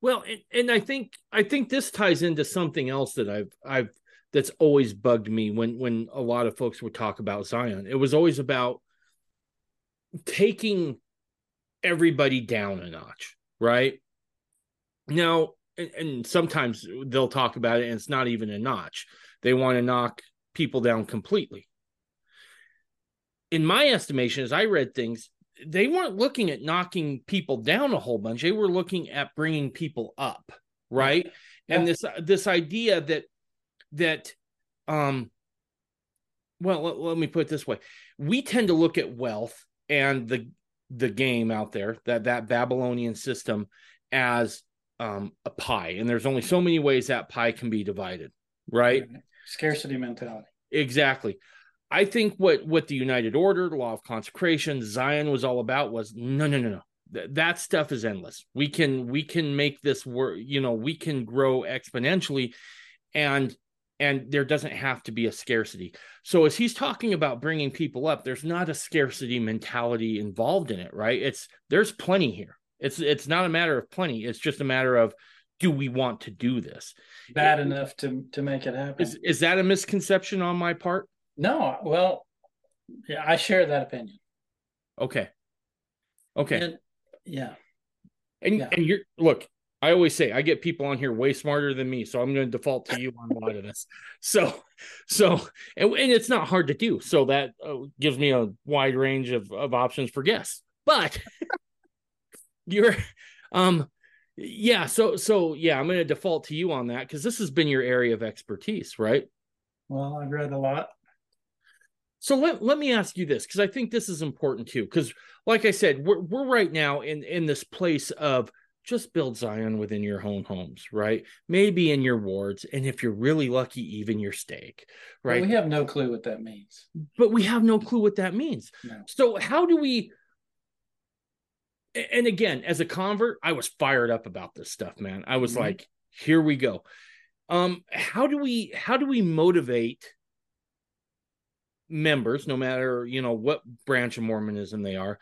S1: Well, and, and I think I think this ties into something else that I've I've that's always bugged me when when a lot of folks would talk about Zion. It was always about taking everybody down a notch, right? Now, and, and sometimes they'll talk about it and it's not even a notch. They want to knock people down completely. In my estimation, as I read things, they weren't looking at knocking people down a whole bunch. They were looking at bringing people up, right? Yeah. And this this idea that that um well let, let me put it this way we tend to look at wealth and the the game out there that that babylonian system as um a pie and there's only so many ways that pie can be divided right
S3: scarcity mentality
S1: exactly i think what what the united order law of consecration zion was all about was no no no no that stuff is endless we can we can make this work you know we can grow exponentially and and there doesn't have to be a scarcity. So as he's talking about bringing people up, there's not a scarcity mentality involved in it, right? It's there's plenty here. It's it's not a matter of plenty. It's just a matter of do we want to do this?
S3: Bad it, enough to to make it happen.
S1: Is is that a misconception on my part?
S3: No. Well, yeah, I share that opinion.
S1: Okay. Okay.
S3: And, yeah.
S1: And yeah. and you're look, I always say I get people on here way smarter than me, so I'm going to default to you on a lot of this. So, so and, and it's not hard to do. So that uh, gives me a wide range of, of options for guests. But *laughs* you're, um, yeah. So so yeah, I'm going to default to you on that because this has been your area of expertise, right?
S3: Well, I've read a lot.
S1: So let, let me ask you this because I think this is important too. Because, like I said, we're, we're right now in, in this place of just build Zion within your own homes, right? Maybe in your wards, and if you're really lucky, even your stake, right?
S3: Well, we have no clue what that means.
S1: But we have no clue what that means. No. So how do we? And again, as a convert, I was fired up about this stuff, man. I was mm-hmm. like, "Here we go." Um, how do we? How do we motivate? members no matter you know what branch of mormonism they are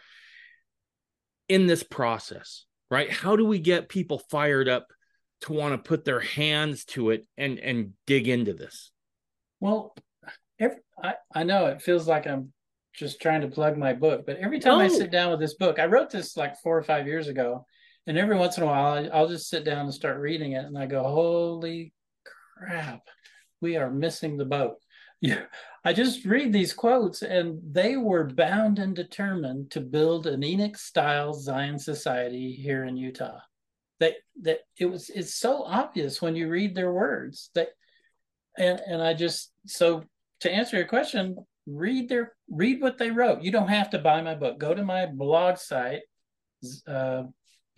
S1: in this process right? How do we get people fired up to want to put their hands to it and and dig into this?
S3: Well, every, I I know it feels like I'm just trying to plug my book, but every time oh. I sit down with this book, I wrote this like four or five years ago, and every once in a while I, I'll just sit down and start reading it, and I go, "Holy crap, we are missing the boat." *laughs* Yeah, I just read these quotes, and they were bound and determined to build an Enoch style Zion society here in Utah. That that it was it's so obvious when you read their words that and and I just so to answer your question, read their read what they wrote. You don't have to buy my book. Go to my blog site, uh,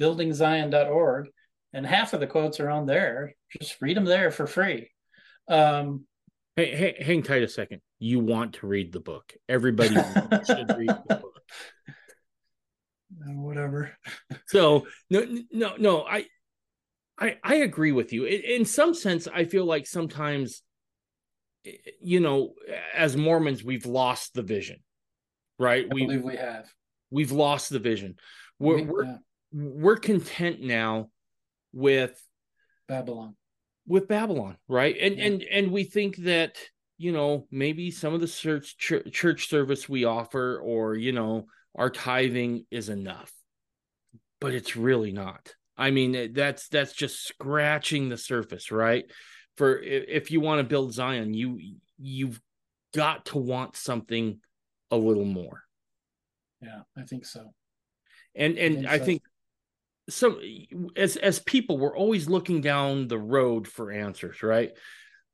S3: buildingzion.org, and half of the quotes are on there. Just read them there for free. Um,
S1: Hey, hey, hang tight a second. You want to read the book. Everybody *laughs* should read the book.
S3: Whatever.
S1: so no, no, no. I, I, I agree with you. In some sense, I feel like sometimes, you know, as Mormons, we've lost the vision, right?
S3: I we believe we have.
S1: We've lost the vision. We're we, we're, yeah. we're content now with
S3: Babylon
S1: with Babylon, right? And yeah. and and we think that you know maybe some of the church church service we offer or you know our tithing is enough, but it's really not. I mean that's that's just scratching the surface, right? For if you want to build Zion, you you've got to want something a little more.
S3: Yeah, I think so.
S1: And and I think, I so. think some as as people we're always looking down the road for answers right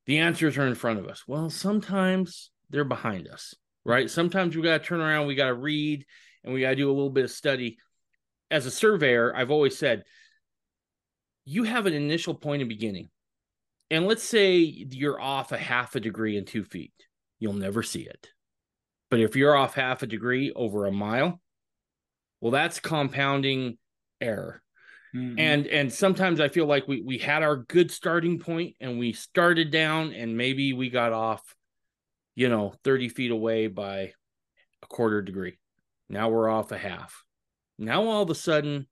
S1: the answers are in front of us well sometimes they're behind us right sometimes we got to turn around we got to read and we got to do a little bit of study as a surveyor i've always said you have an initial point of beginning and let's say you're off a half a degree in two feet you'll never see it but if you're off half a degree over a mile well that's compounding error. Mm-hmm. And and sometimes I feel like we we had our good starting point and we started down and maybe we got off, you know, 30 feet away by a quarter degree. Now we're off a half. Now all of a sudden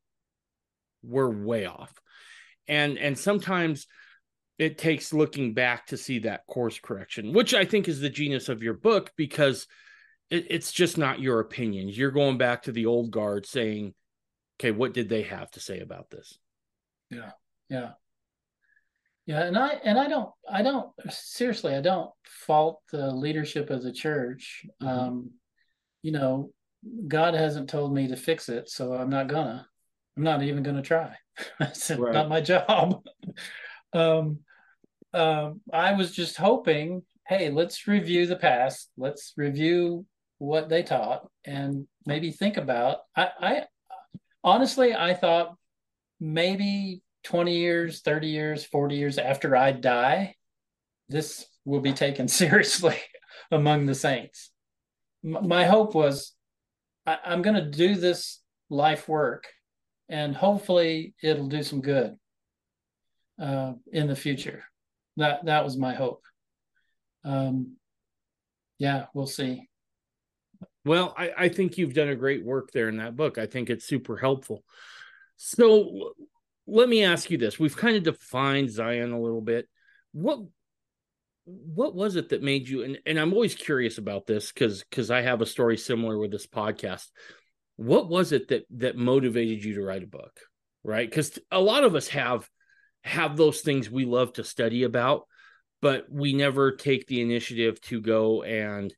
S1: we're way off. And and sometimes it takes looking back to see that course correction, which I think is the genius of your book because it, it's just not your opinions. You're going back to the old guard saying, okay, what did they have to say about this?
S3: Yeah, yeah. Yeah, and I and I don't I don't seriously I don't fault the leadership of the church.
S1: Mhm.
S3: Um, you know, God hasn't told me to fix it, so I'm not gonna. I'm not even gonna try. *laughs* it's
S1: Right.
S3: not my job. *laughs* um, um, I was just hoping, hey, let's review the past. Let's review what they taught and maybe think about. I, I honestly, I thought maybe 20 years, 30 years, 40 years after I die, this will be taken *laughs* seriously among the saints. M- my hope was I, I'm going to do this life work and hopefully it'll do some good uh, in the future. That that was my hope. Um, yeah, we'll see.
S1: Well, I, I think you've done a great work there in that book. I think it's super helpful. So let me ask you this. We've kind of defined Zion a little bit. What what was it that made you and, and I'm always curious about this because because I have a story similar with this podcast. What was it that that motivated you to write a book? Right? Because a lot of us have have those things we love to study about, but we never take the initiative to go and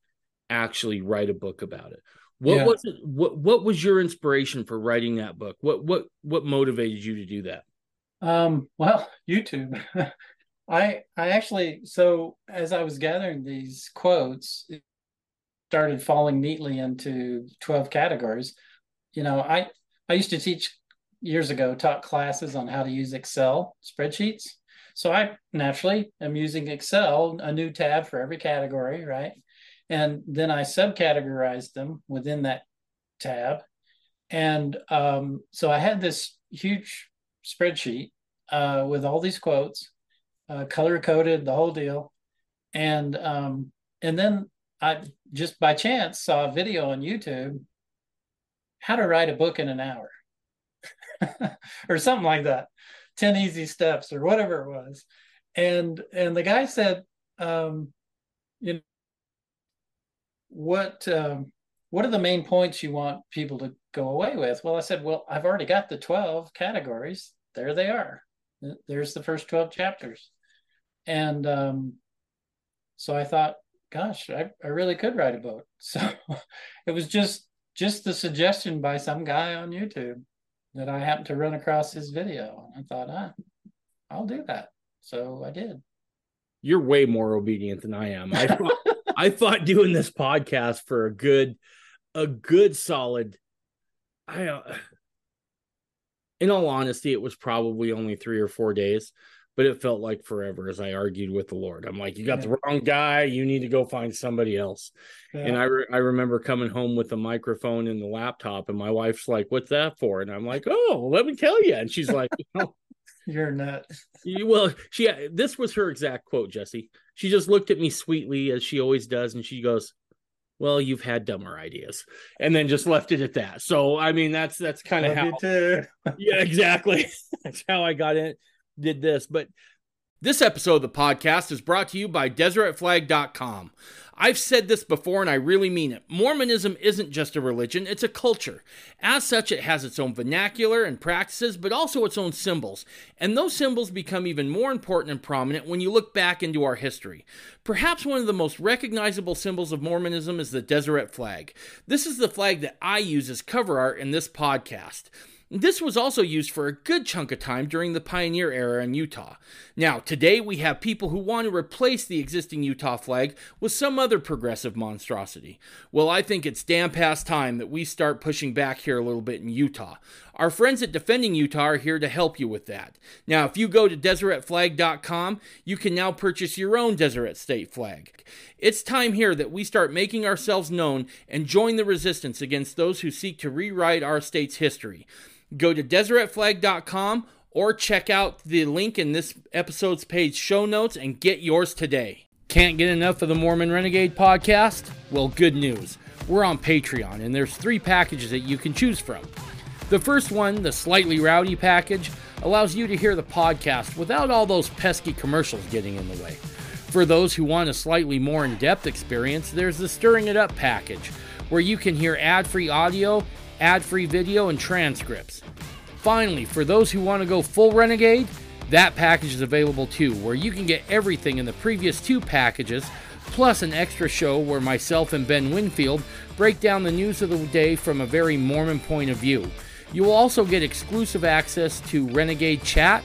S1: actually write a book about it. What
S3: Yeah.
S1: was it? What what was your inspiration for writing that book? What what what motivated you to do that?
S3: Um, well, *laughs* YouTube. *laughs* I I actually so as I was gathering these quotes, it started falling neatly into 12 categories. You know, I I used to teach years ago, taught classes on how to use Excel spreadsheets. So I naturally am using Excel, a new tab for every category, right? And then I subcategorized them within that tab. And um, so I had this huge spreadsheet uh, with all these quotes, uh, color coded, the whole deal. And um, and then I just by chance saw a video on YouTube how to write a book in an hour *laughs* or something like that. 10 easy steps or whatever it was. And and the guy said um you know what um what are the main points you want people to go away with? Well i said well i've already got the 12 categories. There they are. There's the first 12 chapters. And um so i thought gosh i, I really could write a book. *laughs* So it was just just the suggestion by some guy on youtube that i happened to run across his video and i thought ah i'll do that. So i did.
S1: You're way more obedient than I am. I thought, *laughs* I thought doing this podcast for a good a good solid I uh, in all honesty it was probably only 3 or 4 days but it felt like forever as I argued with the Lord. I'm like, you got the wrong guy. You need to go find somebody else. And I re- I remember coming home with the microphone and the laptop, and my wife's like, "What's that for?" And I'm like, "Oh, let me tell you." And she's like, "Oh,
S3: you're
S1: you- "Well, she this was her exact quote, Jesse. She just looked at me sweetly as she always does, and she goes." Well, you've had dumber ideas, and then just left it at that. So, I mean, that's that's kind of how
S3: too
S1: yeah, exactly. *laughs* That's how I got in, did this. But this episode of the podcast is brought to you by DeseretFlag.com. I've said this before and I really mean it. Mormonism isn't just a religion, it's a culture. As such, it has its own vernacular and practices, but also its own symbols. And those symbols become even more important and prominent when you look back into our history. Perhaps one of the most recognizable symbols of Mormonism is the Deseret flag. This is the flag that I use as cover art in this podcast. This was also used for a good chunk of time during the pioneer era in Utah. Now, today we have people who want to replace the existing Utah flag with some other progressive monstrosity. Well, I think it's damn past time that we start pushing back here a little bit in Utah. Our friends at Defending Utah are here to help you with that. Now, if you go to DeseretFlag.com, you can now purchase your own Deseret State flag. It's time here that we start making ourselves known and join the resistance against those who seek to rewrite our state's history. Go to DeseretFlag.com or check out the link in this episode's page show notes and get yours today. Can't get enough of the Mormon Renegade podcast? Well, good news. We're on Patreon and there's three packages that you can choose from. The first one, the slightly rowdy package, allows you to hear the podcast without all those pesky commercials getting in the way. For those who want a slightly more in depth experience, there's the Stirring It Up package, where you can hear ad free audio, ad free video, and transcripts. Finally, for those who want to go full renegade, That package is available too, where you can get everything in the previous two packages, plus an extra show where myself and Ben Winfield break down the news of the day from a very Mormon point of view. You will also get exclusive access to Renegade Chat,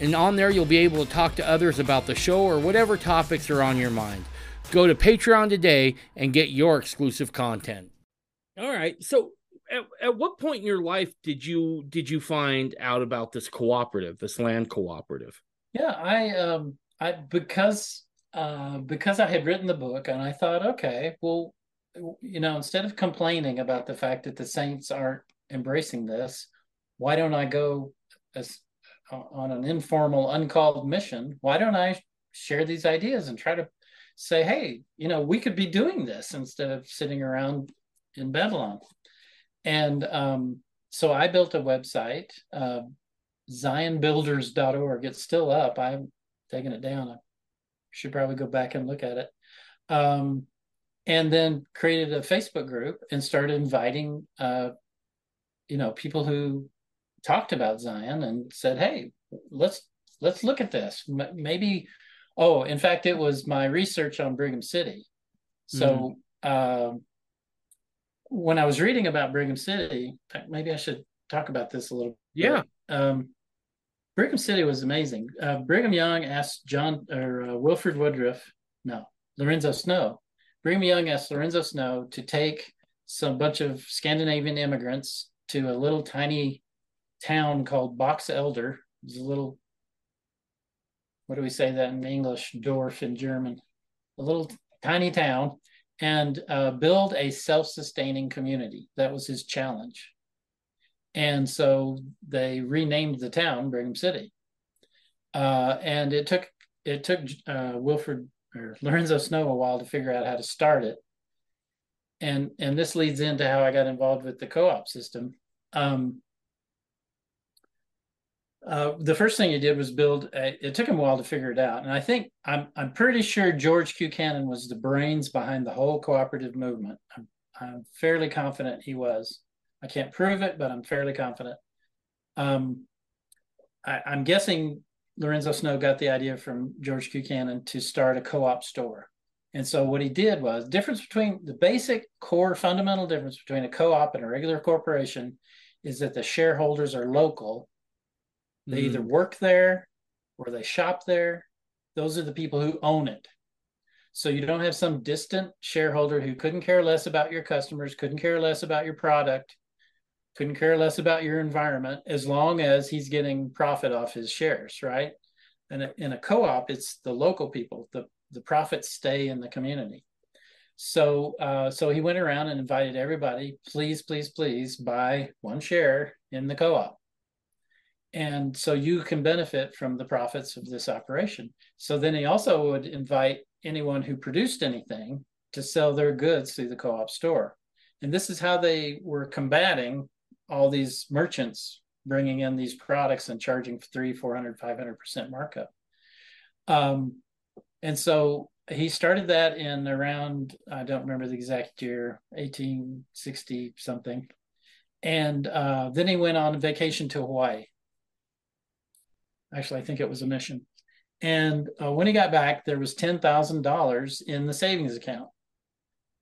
S1: and on there you'll be able to talk to others about the show or whatever topics are on your mind. Go to Patreon today and get your exclusive content. All right. So at, at what point in your life did you did you find out about this cooperative, this land cooperative?
S3: Yeah, I um I because uh because I had written the book and I thought, okay, well, you know, instead of complaining about the fact that the saints aren't embracing this, why don't I go as on an informal, uncalled mission? Why don't I share these ideas and try to say, hey, you know, we could be doing this instead of sitting around in Babylon. And um, so I built a website, uh, zionbuilders.org. It's still up. I'm taking it down. I should probably go back and look at it. Um, and then created a Facebook group and started inviting, uh, you know, people who talked about Zion and said, "Hey, let's let's look at this. M- maybe Oh, in fact, it was my research on Brigham City. So mm. When I was reading about Brigham City, maybe I should talk about this a little.
S1: Yeah.
S3: Um, Brigham City was amazing. Uh, Brigham Young asked John or uh, Wilford Woodruff, no, Lorenzo Snow. Brigham Young asked Lorenzo Snow to take some bunch of Scandinavian immigrants to a little tiny town called Box Elder. It was a little what do we say that in English? Dorf in German, a little tiny town, and uh, build a self-sustaining community. That was his challenge. And so they renamed the town Brigham City. Uh, and it took it took uh, Wilford or Lorenzo Snow a while to figure out how to start it. And and this leads into how I got involved with the co-op system. Um, uh, the first thing he did was build. A, it took him a while to figure it out, and I think I'm I'm pretty sure George Q. Cannon was the brains behind the whole cooperative movement. I'm I'm fairly confident he was. I can't prove it, but I'm fairly confident. Um, I, I'm guessing Lorenzo Snow got the idea from George Q. Cannon to start a co-op store. And so what he did was difference between the basic core fundamental difference between a co-op and a regular corporation is that the shareholders are local they mm. either work there or they shop there. Those are the people who own it. So you don't have some distant shareholder who couldn't care less about your customers, couldn't care less about your product, couldn't care less about your environment as long as he's getting profit off his shares, right? And in a co-op, it's the local people. The the profits stay in the community. So uh, so he went around and invited everybody, please, please, please buy one share in the co-op and so you can benefit from the profits of this operation. So then he also would invite anyone who produced anything to sell their goods through the co-op store. And this is how they were combating all these merchants bringing in these products and charging three, 400, 500% markup. Um, and so he started that in around, I don't remember the exact year, 1860 something. And uh, then he went on vacation to Hawaii Actually, I think it was a mission. And uh, when he got back, there was $10,000 in the savings account.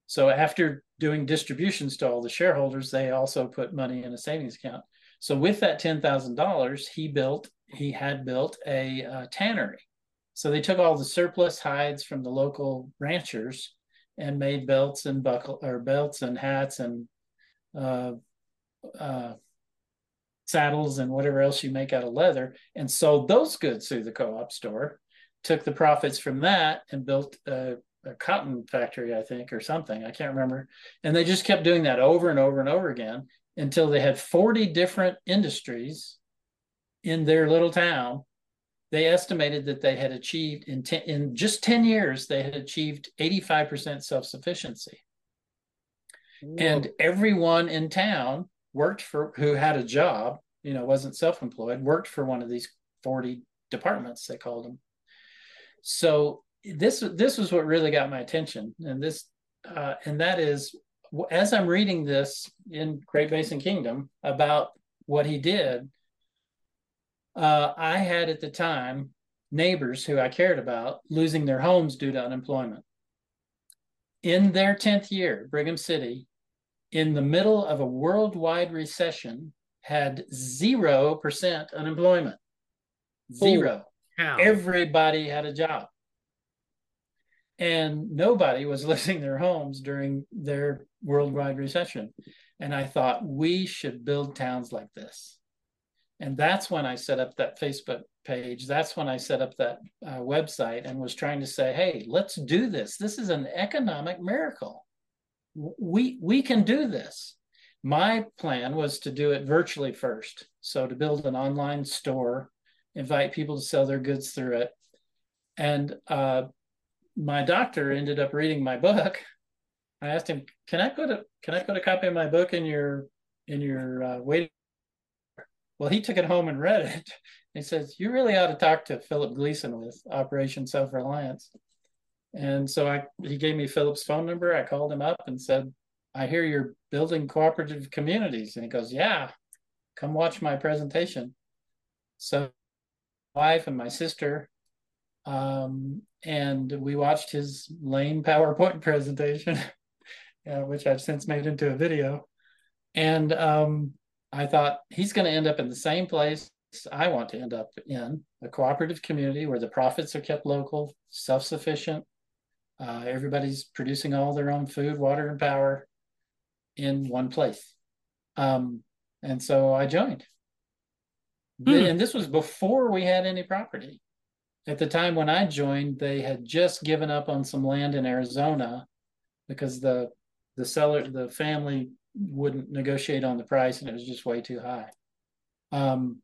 S3: So after doing distributions to all the shareholders, they also put money in a savings account. So with that $10,000, he built, he had built a uh, tannery. So they took all the surplus hides from the local ranchers and made belts and buckle or belts and hats and uh, uh, saddles and whatever else you make out of leather and sold those goods through the co-op store took the profits from that and built a, a, cotton factory i think or something i can't remember. And they just kept doing that over and over and over again until they had 40 different industries in their little town. They estimated that they had achieved in, ten, in just 10 years they had achieved 85% self-sufficiency. Whoa. and everyone in town worked for who had a job, you know, wasn't self-employed, worked for one of these 40 departments, they called them. So this this was what really got my attention. And this uh, and that is as I'm reading this in Great Basin Kingdom about what he did, uh, I had at the time neighbors who I cared about losing their homes due to unemployment. In their 10th year, Brigham City, in the middle of a worldwide recession, had 0% unemployment. Zero. Everybody had a job. And nobody was *laughs* losing their homes during their worldwide recession. And I thought we should build towns like this. And that's when I set up that Facebook page. That's when I set up that uh, website and was trying to say, hey, let's do this. This is an economic miracle. We, we can do this. My plan was to do it virtually first. So to build an online store, invite people to sell their goods through it. And uh, my doctor ended up reading my book. I asked him, "Can I put a can I put a copy of my book in your in your uh, waiting?" Well, he took it home and read it. *laughs* He says, "You really ought to talk to Philip Gleason with Operation Self Reliance." And so I he gave me Philip's phone number. I called him up and said, "I hear you're building cooperative communities." And he goes, "Yeah, come watch my presentation." So, my wife and my sister um, and we watched his lame PowerPoint *laughs* presentation, uh, which I've since made into a video. And um, I thought he's going to end up in the same place I want to end up in a cooperative community where the profits are kept local, self sufficient. Uh, everybody's producing all their own food, water, and power in one place. Um, and so I joined. Hmm. And this was before we had any property at the time when I joined, they had just given up on some land in Arizona because the the seller, the family wouldn't negotiate on the price and it was just way too high. Um,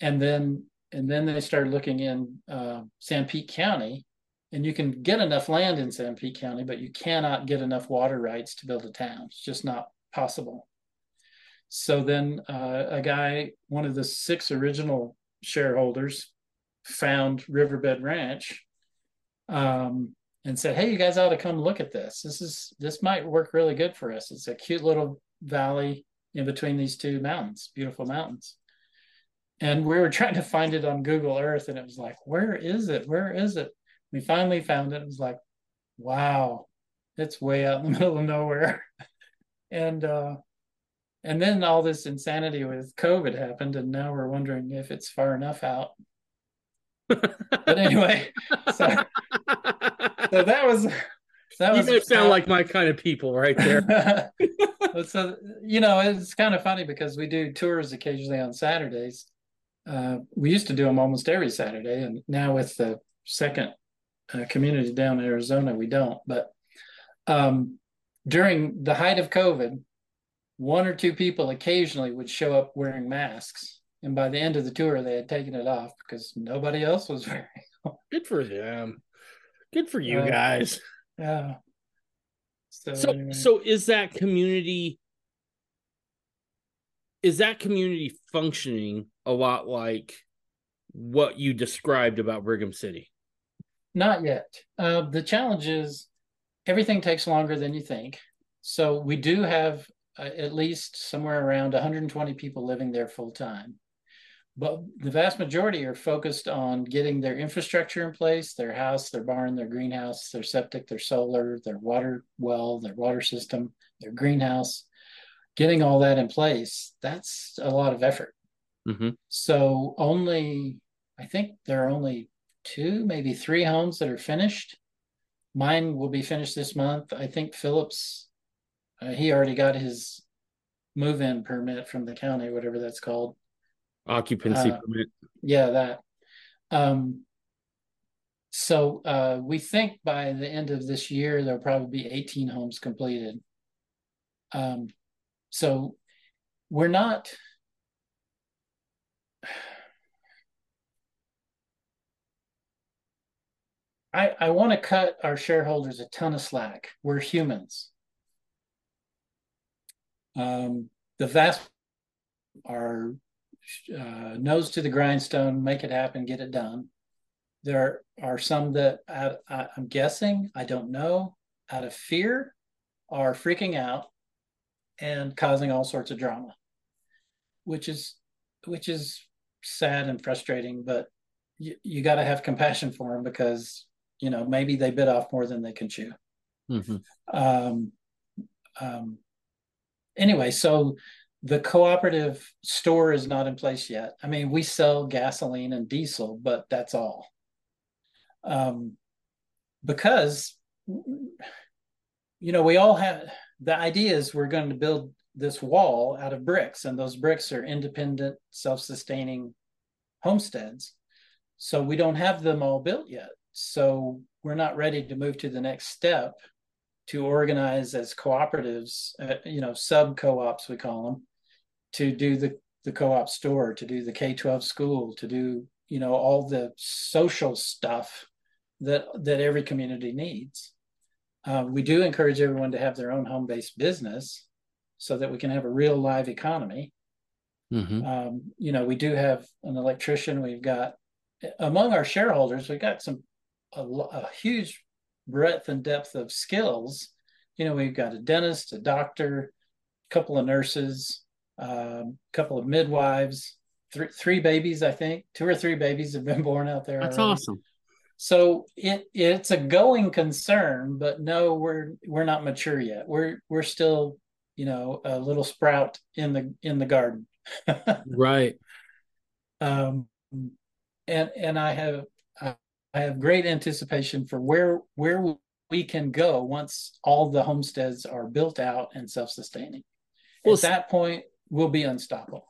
S3: and then and then they started looking in uh, Sanpete County, and you can get enough land in Sanpete County, but you cannot get enough water rights to build a town. It's just not possible. So then uh, a guy, one of the six original shareholders, found Riverbed Ranch um, and said, "Hey, you guys ought to come look at this. This is this might work really good for us. It's a cute little valley in between these two mountains, beautiful mountains." And we were trying to find it on Google Earth, and it was like, "Where is it? Where is it?" We finally found it. It was like, "Wow, it's way out in the *laughs* middle of nowhere." and uh, and then all this insanity with COVID happened, and now we're wondering if it's far enough out but anyway, so, so that was that
S1: was. You sound like my kind of people, right there. *laughs*
S3: so you know, it's kind of funny because we do tours occasionally on Saturdays. Uh, we used to do them almost every Saturday, and now with the second uh, community down in Arizona, we don't. But um, during the height of COVID, one or two people occasionally would show up wearing masks and by the end of the tour, they had taken it off because nobody else was *laughs* wearing.
S1: Good for them. Good for you uh, guys.
S3: Yeah.
S1: So, so, anyway. so is that community? Is that community functioning a lot like what you described about Brigham City?
S3: Not yet. Uh, the challenge is everything takes longer than you think. So we do have uh, at least somewhere around 120 people living there full time but the vast majority are focused on getting their infrastructure in place their house their barn their greenhouse their septic their solar their water well their water system their greenhouse getting all that in place that's a lot of effort mm-hmm. so only i think there are only two maybe three homes that are finished mine will be finished this month i think phillips uh, he already got his move-in permit from the county whatever that's called
S1: occupancy uh, permit.
S3: Yeah, that. Um, so uh, we think by the end of this year there'll probably be 18 homes completed. Um, so we're not. I, I want to cut our shareholders a ton of slack. We're humans. Um, the vast are uh, nose to the grindstone, make it happen, get it done. There are some that I, I, I'm guessing, I don't know, out of fear, are freaking out and causing all sorts of drama, which is which is sad and frustrating, but you, you got to have compassion for them because you know maybe they bit off more than they can chew. Mm-hmm. Um, um, anyway, so the cooperative store is not in place yet. I mean, we sell gasoline and diesel, but that's all. Um, because you know we all have the idea is we're going to build this wall out of bricks, and those bricks are independent, self-sustaining homesteads. So we don't have them all built yet. So we're not ready to move to the next step to organize as cooperatives, uh, you know, sub co-ops we call them, to do the the co-op store, to do the K-12 school, to do you know all the social stuff that that every community needs. Uh, we do encourage everyone to have their own home-based business so that we can have a real live economy. Mm-hmm. Um, you know, we do have an electrician. We've got among our shareholders, we've got some a, a huge breadth and depth of skills. You know, we've got a dentist, a doctor, a couple of nurses, a um, couple of midwives, three three babies, I think, two or three babies have been born out there.
S1: That's already. awesome.
S3: So it it's a going concern, but no, we're we're not mature yet. We're we're still, you know, a little sprout in the in the garden. *laughs*
S1: right.
S3: Um, and and I have I have great anticipation for where where we can go once all the homesteads are built out and self-sustaining. Well, At that point, we'll be unstoppable.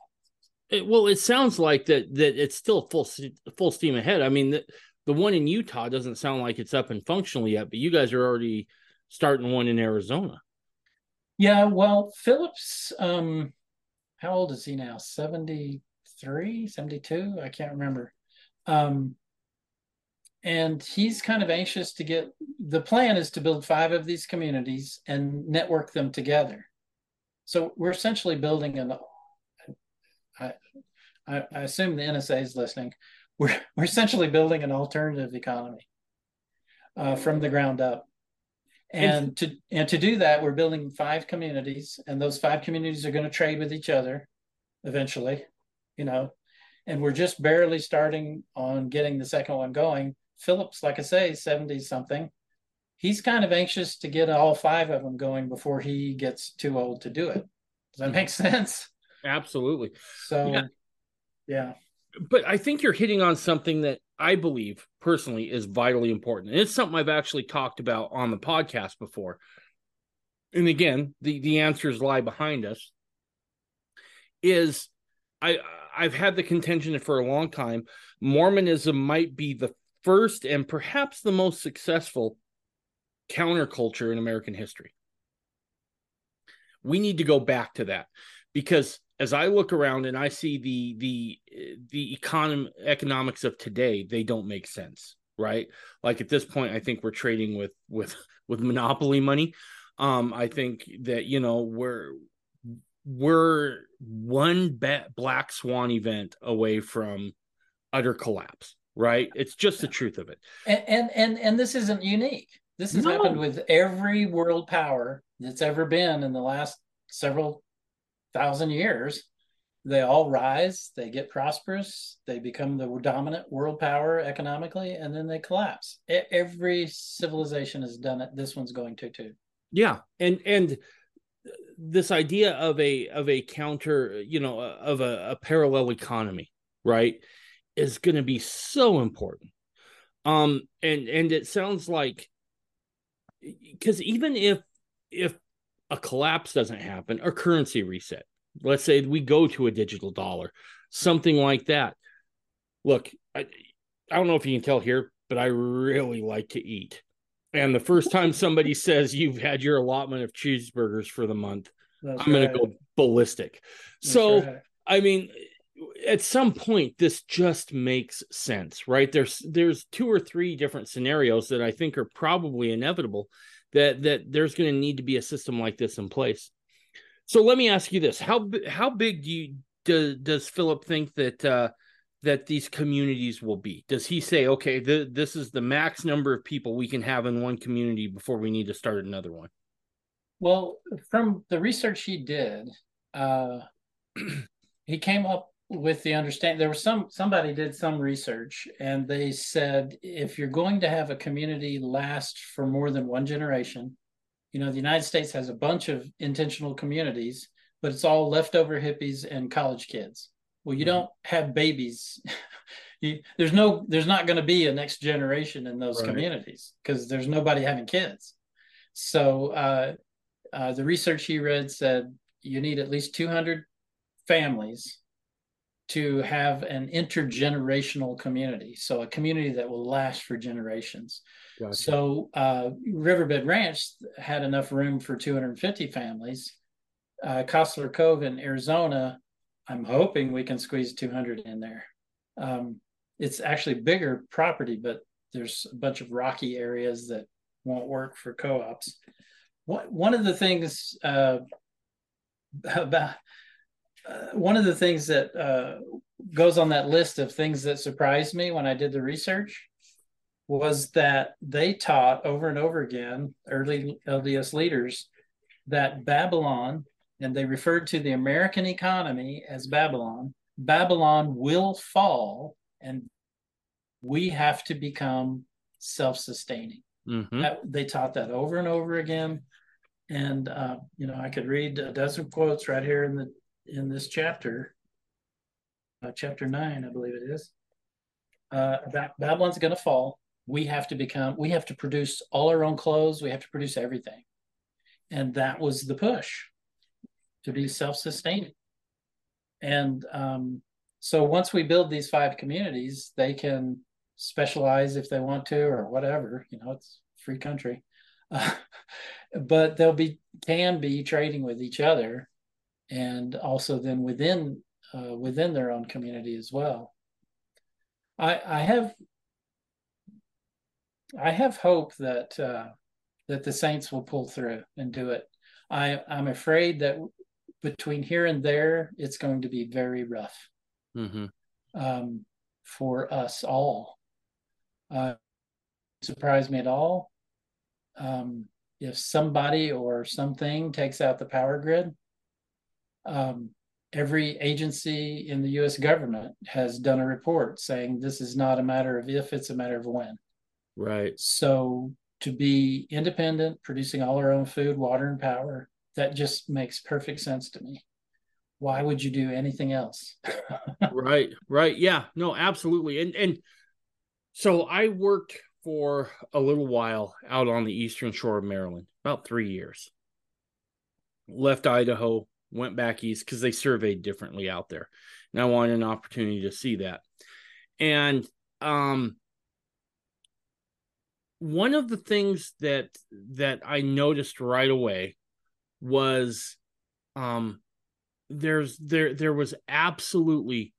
S1: It, well, it sounds like that that it's still full full steam ahead. I mean, the, the one in Utah doesn't sound like it's up and functional yet, but you guys are already starting one in Arizona.
S3: Yeah, well, Phillips, um, how old is he now? 73, 72? I can't remember. Um, and he's kind of anxious to get the plan is to build five of these communities and network them together. So we're essentially building an i i, assume the nsa is listening. We're, we're essentially building an alternative economy uh, from the ground up. And to and to do that we're building five communities and those five communities are going to trade with each other eventually you know. And we're just barely starting on getting the second one going Phillips, like I say, 70 something. He's kind of anxious to get all five of them going before he gets too old to do it. Does that make sense?
S1: Absolutely.
S3: So, yeah. yeah.
S1: But I think you're hitting on something that I believe personally is vitally important. And it's something I've actually talked about on the podcast before. And again, the, the answers lie behind us. Is I I've had the contention for a long time. Mormonism might be the first and perhaps the most successful counterculture in American history. We need to go back to that because as I look around and I see the the the econom- economics of today, they don't make sense, right? Like at this point, I think we're trading with with with monopoly money. Um, I think that you know we're we're one ba- black swan event away from utter collapse right? It's just the truth of it.
S3: And and and, and this isn't unique. This has no. happened with every world power that's ever been in the last several thousand years. They all rise, they get prosperous, they become the dominant world power economically, and then they collapse. Every civilization has done it. This one's going to too.
S1: Yeah, and and this idea of a of a counter, you know, of a, a parallel economy, right? Is going to be so important. Um, and and it sounds like because even if if a collapse doesn't happen, a currency reset, let's say we go to a digital dollar, something like that. Look, I, I don't know if you can tell here, but I really like to eat. And the first time somebody says you've had your allotment of cheeseburgers for the month, That's I'm right. going to go ballistic. That's so, right. I mean, at some point this just makes sense right? There's there's two or three different scenarios that i think are probably inevitable that that there's going to need to be a system like this in place. So let me ask you this. How how big do you do, does philip think that uh that these communities will be? Does he say okay this is the max number of people we can have in one community before we need to start another one
S3: well from the research he did uh *clears throat* he came up with the understanding there was some somebody did some research and they said if you're going to have a community last for more than one generation you know the united states has a bunch of intentional communities but it's all leftover hippies and college kids. Well you don't have babies. *laughs* You, there's no there's not going to be a next generation in those
S1: Right.
S3: communities because there's nobody having kids. So uh, uh, the research he read said you need at least 200 families to have an intergenerational community so a community that will last for generations
S1: Gotcha.
S3: so uh, riverbed ranch had enough room for 250 families uh, Costler Cove in Arizona, I'm hoping we can squeeze 200 in there. Um, it's actually bigger property, but there's a bunch of rocky areas that won't work for co-ops. One one of the things uh, *laughs* about uh, one of the things that uh, goes on that list of things that surprised me when I did the research was that they taught over and over again, early LDS leaders, that Babylon, and they referred to the American economy as Babylon, Babylon will fall and we have to become self sustaining.
S1: Mhm.
S3: That, they taught that over and over again. And, uh, you know, I could read a dozen quotes right here in the in this chapter, uh, chapter nine, I believe it is. Uh, Ba- Babylon's going to fall. We have to become. We have to produce all our own clothes. We have to produce everything, and that was the push to be self-sustaining. And um, so once we build these five communities, they can specialize if they want to or whatever. You know, it's free country, uh, *laughs* but they'll be can be trading with each other, and also then within uh, within their own community as well. I I have I have hope that uh, that the Saints will pull through and do it. I I'm afraid that between here and there, it's going to be very rough
S1: Mhm.
S3: um, for us all. Uh, surprise me at all. Um, if somebody or something takes out the power grid, um, every agency in the U.S. government has done a report saying this is not a matter of if, it's a matter of when.
S1: Right.
S3: So to be independent, producing all our own food, water, and power, that just makes perfect sense to me. Why would you do anything else? *laughs*
S1: right right yeah no absolutely and and so i worked for a little while out on the eastern shore of maryland about three years left idaho went back east because they surveyed differently out there. And i wanted an opportunity to see that. And um one of the things that that i noticed right away was um there's there there was absolutely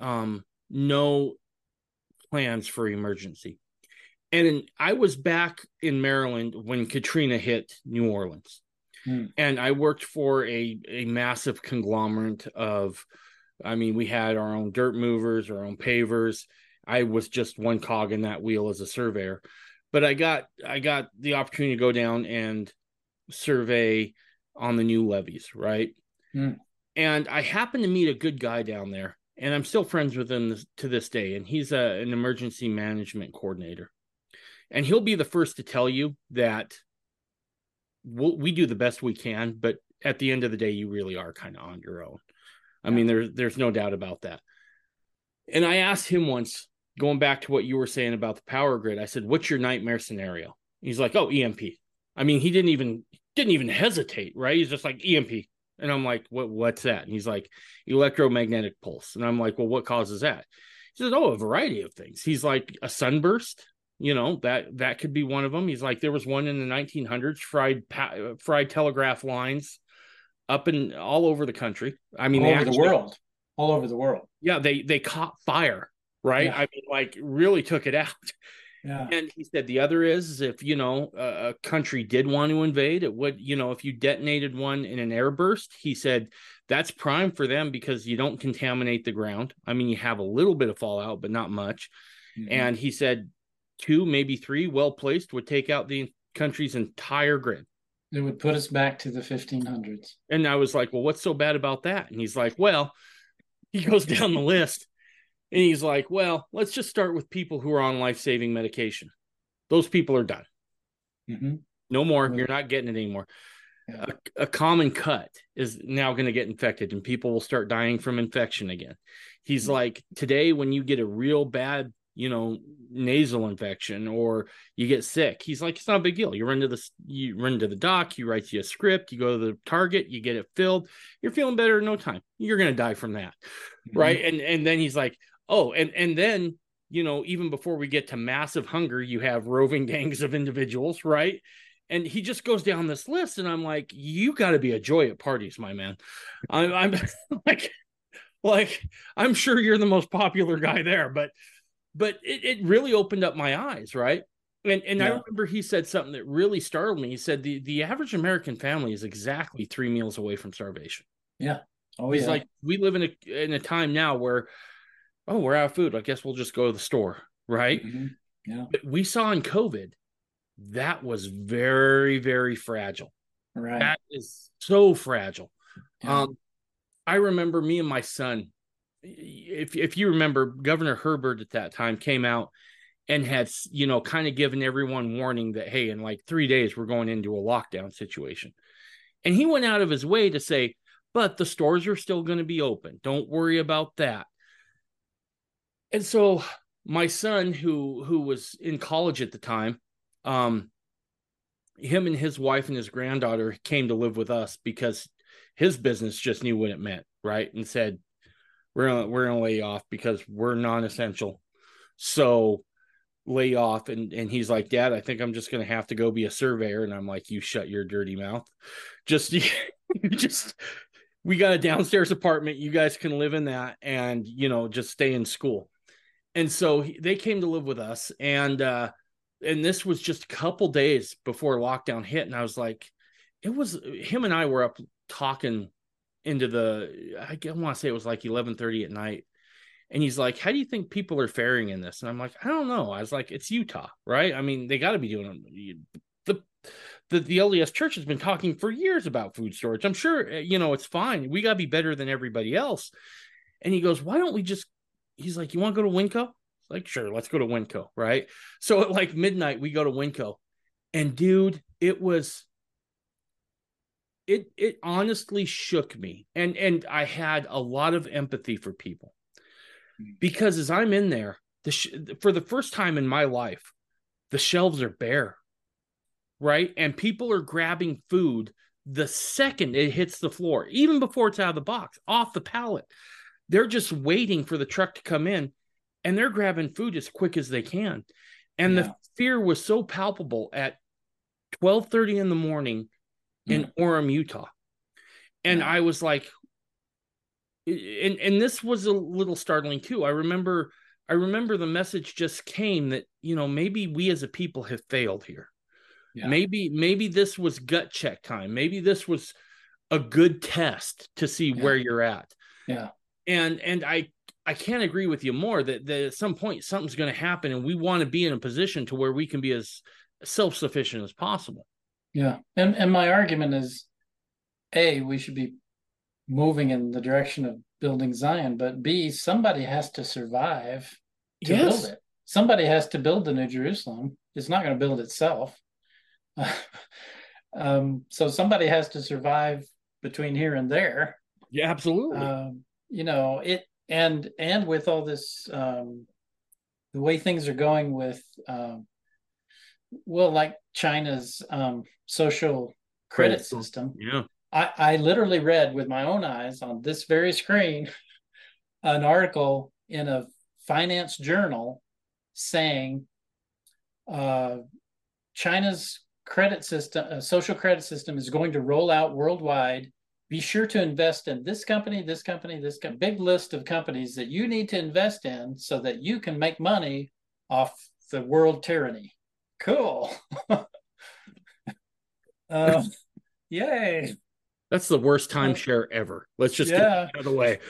S1: um no plans for emergency. And i was back in maryland when katrina hit new orleans
S3: Hmm.
S1: and i worked for a a massive conglomerate of i mean we had our own dirt movers our own pavers i was just one cog in that wheel as a surveyor but i got i got the opportunity to go down and survey on the new levees right
S3: Hmm.
S1: and i happened to meet a good guy down there and i'm still friends with him this, to this day and he's a, an emergency management coordinator and he'll be the first to tell you that we'll, we do the best we can but at the end of the day you really are kind of on your own. I mean there's there's no doubt about that. And i asked him once going back to what you were saying about the power grid i said what's your nightmare scenario? He's like oh emp i mean he didn't even didn't even hesitate right? He's just like emp and i'm like what what's that? And he's like electromagnetic pulse. And i'm like well what causes that? He says oh a variety of things. He's like a sunburst you know that that could be one of them he's like there was one in the 1900s fried pa- fried telegraph lines up and all over the country i mean
S3: all over the world, all over the world.
S1: yeah they they caught fire right
S3: Yeah.
S1: i mean like really took it out
S3: Yeah,
S1: and he said the other is, is if you know a, a country did want to invade, it would you know if you detonated one in an airburst, he said that's prime for them because you don't contaminate the ground. I mean, you have a little bit of fallout, but not much.
S3: Mhm.
S1: And he said two, maybe three, well placed would take out the country's entire grid.
S3: it would put us back to the 1500s.
S1: And I was like, well, what's so bad about that? And he's like, well, *laughs* he goes down the list and he's like, well, let's just start with people who are on life saving medication. Those people are done.
S3: Mhm.
S1: No more. You're not getting it anymore.
S3: Yeah.
S1: A, a common cut is now going to get infected and people will start dying from infection again. He's
S3: Mhm.
S1: like, today, when you get a real bad, you know, nasal infection or you get sick, he's like, it's not a big deal. You run to the you run to the doc, you write you a script, you go to the target, you get it filled, you're feeling better in no time. You're gonna die from that.
S3: Mhm.
S1: Right. And and then he's like, oh, and and then you know, even before we get to massive hunger, you have roving *laughs* gangs of individuals, right? And he just goes down this list, and I'm like, you got to be a joy at parties, my man. I'm, I'm *laughs* like, like I'm sure you're the most popular guy there, but but it, it really opened up my eyes, right? And and I remember he said something that really startled me. He said the the average American family is exactly three meals away from starvation. Yeah.
S3: Oh
S1: He's
S3: yeah.
S1: like, we live in a in a time now where, oh, we're out of food. I guess we'll just go to the store, right?
S3: Mhm. Yeah.
S1: But we saw in COVID that was very, very fragile.
S3: Right.
S1: That is so fragile.
S3: Yeah.
S1: Um, I remember me and my son. If if you remember, Governor Herbert at that time came out and had you know kind of given everyone warning that hey, in like three days we're going into a lockdown situation, and he went out of his way to say, but the stores are still going to be open. Don't worry about that. And so my son, who who was in college at the time, um, him and his wife and his granddaughter came to live with us because his business just knew what it meant, right? And said, "We're gonna we're gonna lay off because we're non-essential." So lay off, and and he's like, "Dad, I think I'm just gonna have to go be a surveyor." And I'm like, "You shut your dirty mouth. Just *laughs* just we got a downstairs apartment. You guys can live in that, and you know just stay in school." And so he, they came to live with us, and uh, and this was just a couple days before lockdown hit, and I was like, it was him and I were up talking into the I want to say it was like eleven thirty at night, and he's like, "How do you think people are faring in this?" And I'm like, "I don't know." I was like, "It's Utah, right? I mean, they got to be doing the." The, the LDS church has been talking for years about food storage. I'm sure, uh, you know, it's fine. We got to be better than everybody else. And he goes, Why don't we just he's like, You want to go to Winco? It's like, sure, let's go to Winco, right? So at like midnight, we go to Winco. And dude, it was it it honestly shook me. And and I had a lot of empathy for people. Mm-hmm. Because as I'm in there, the sh- for the first time in my life, the shelves are bare. Right? And people are grabbing food the second it hits the floor, even before it's out of the box, off the pallet. They're just waiting for the truck to come in and they're grabbing food as quick as they can. And
S3: Yeah.
S1: the fear was so palpable at 12:30 in the morning in Orem, Utah. And I was like and and this was a little startling too. I remember I remember the message just came that, you know, maybe we as a people have failed here.
S3: Yeah.
S1: Maybe maybe this was gut check time. Maybe this was a good test to see
S3: Yeah.
S1: where you're at.
S3: Yeah.
S1: And and I I can't agree with you more that, that at some point something's going to happen and we want to be in a position to where we can be as self-sufficient as possible.
S3: Yeah. And and my argument is A, we should be moving in the direction of building Zion, but B, somebody has to survive to
S1: Yes.
S3: build it. Somebody has to build the New Jerusalem. It's not going to build itself. *laughs* um, so somebody has to survive between here and there.
S1: Yeah, absolutely.
S3: Um, you know, it and and with all this um the way things are going with um well like China's um social credit system.
S1: yeah.
S3: I, I literally read with my own eyes on this very screen *laughs* an article in a finance journal saying uh, China's credit system, uh, social credit system, is going to roll out worldwide. Be sure to invest in this company, this company, this co- big list of companies that you need to invest in so that you can make money off the world tyranny. Cool. *laughs* uh, yay.
S1: That's the worst
S3: Uh,
S1: timeshare ever. Let's just get
S3: yeah.
S1: that out of the way.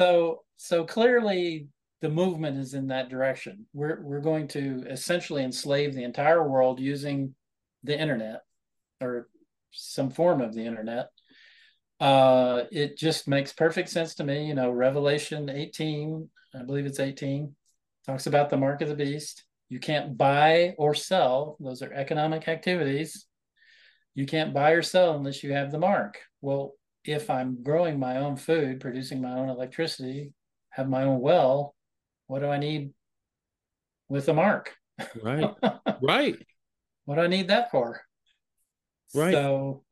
S3: So so clearly the movement is in that direction. We're we're going to essentially enslave the entire world using the internet or some form of the internet. Uh, it just makes perfect sense to me. You know, Revelation 18, I believe it's 18, talks about the mark of the beast. You can't buy or sell, those are economic activities. You can't buy or sell unless you have the mark. Well, if I'm growing my own food, producing my own electricity, have my own well, what do I need with a mark?
S1: Right. *laughs* right.
S3: What do I need that for?
S1: Right.
S3: So,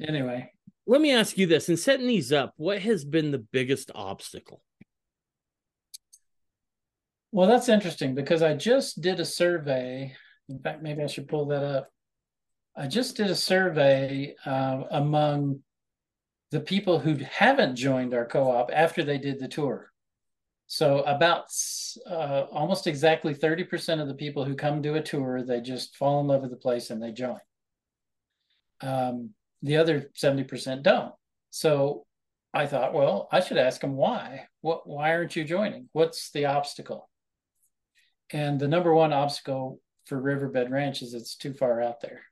S3: anyway,
S1: Let me ask you this in setting these up, what has been the biggest obstacle?
S3: Well, that's interesting because I just did a survey. In fact, maybe I should pull that up. I just did a survey uh, among the people who haven't joined our co-op after they did the tour. So about uh, almost exactly 30% of the people who come do a tour, they just fall in love with the place and they join. Um, the other 70% don't. So I thought, well, I should ask them why. What why aren't you joining? What's the obstacle? And the number one obstacle for Riverbed Ranch is it's too far out there.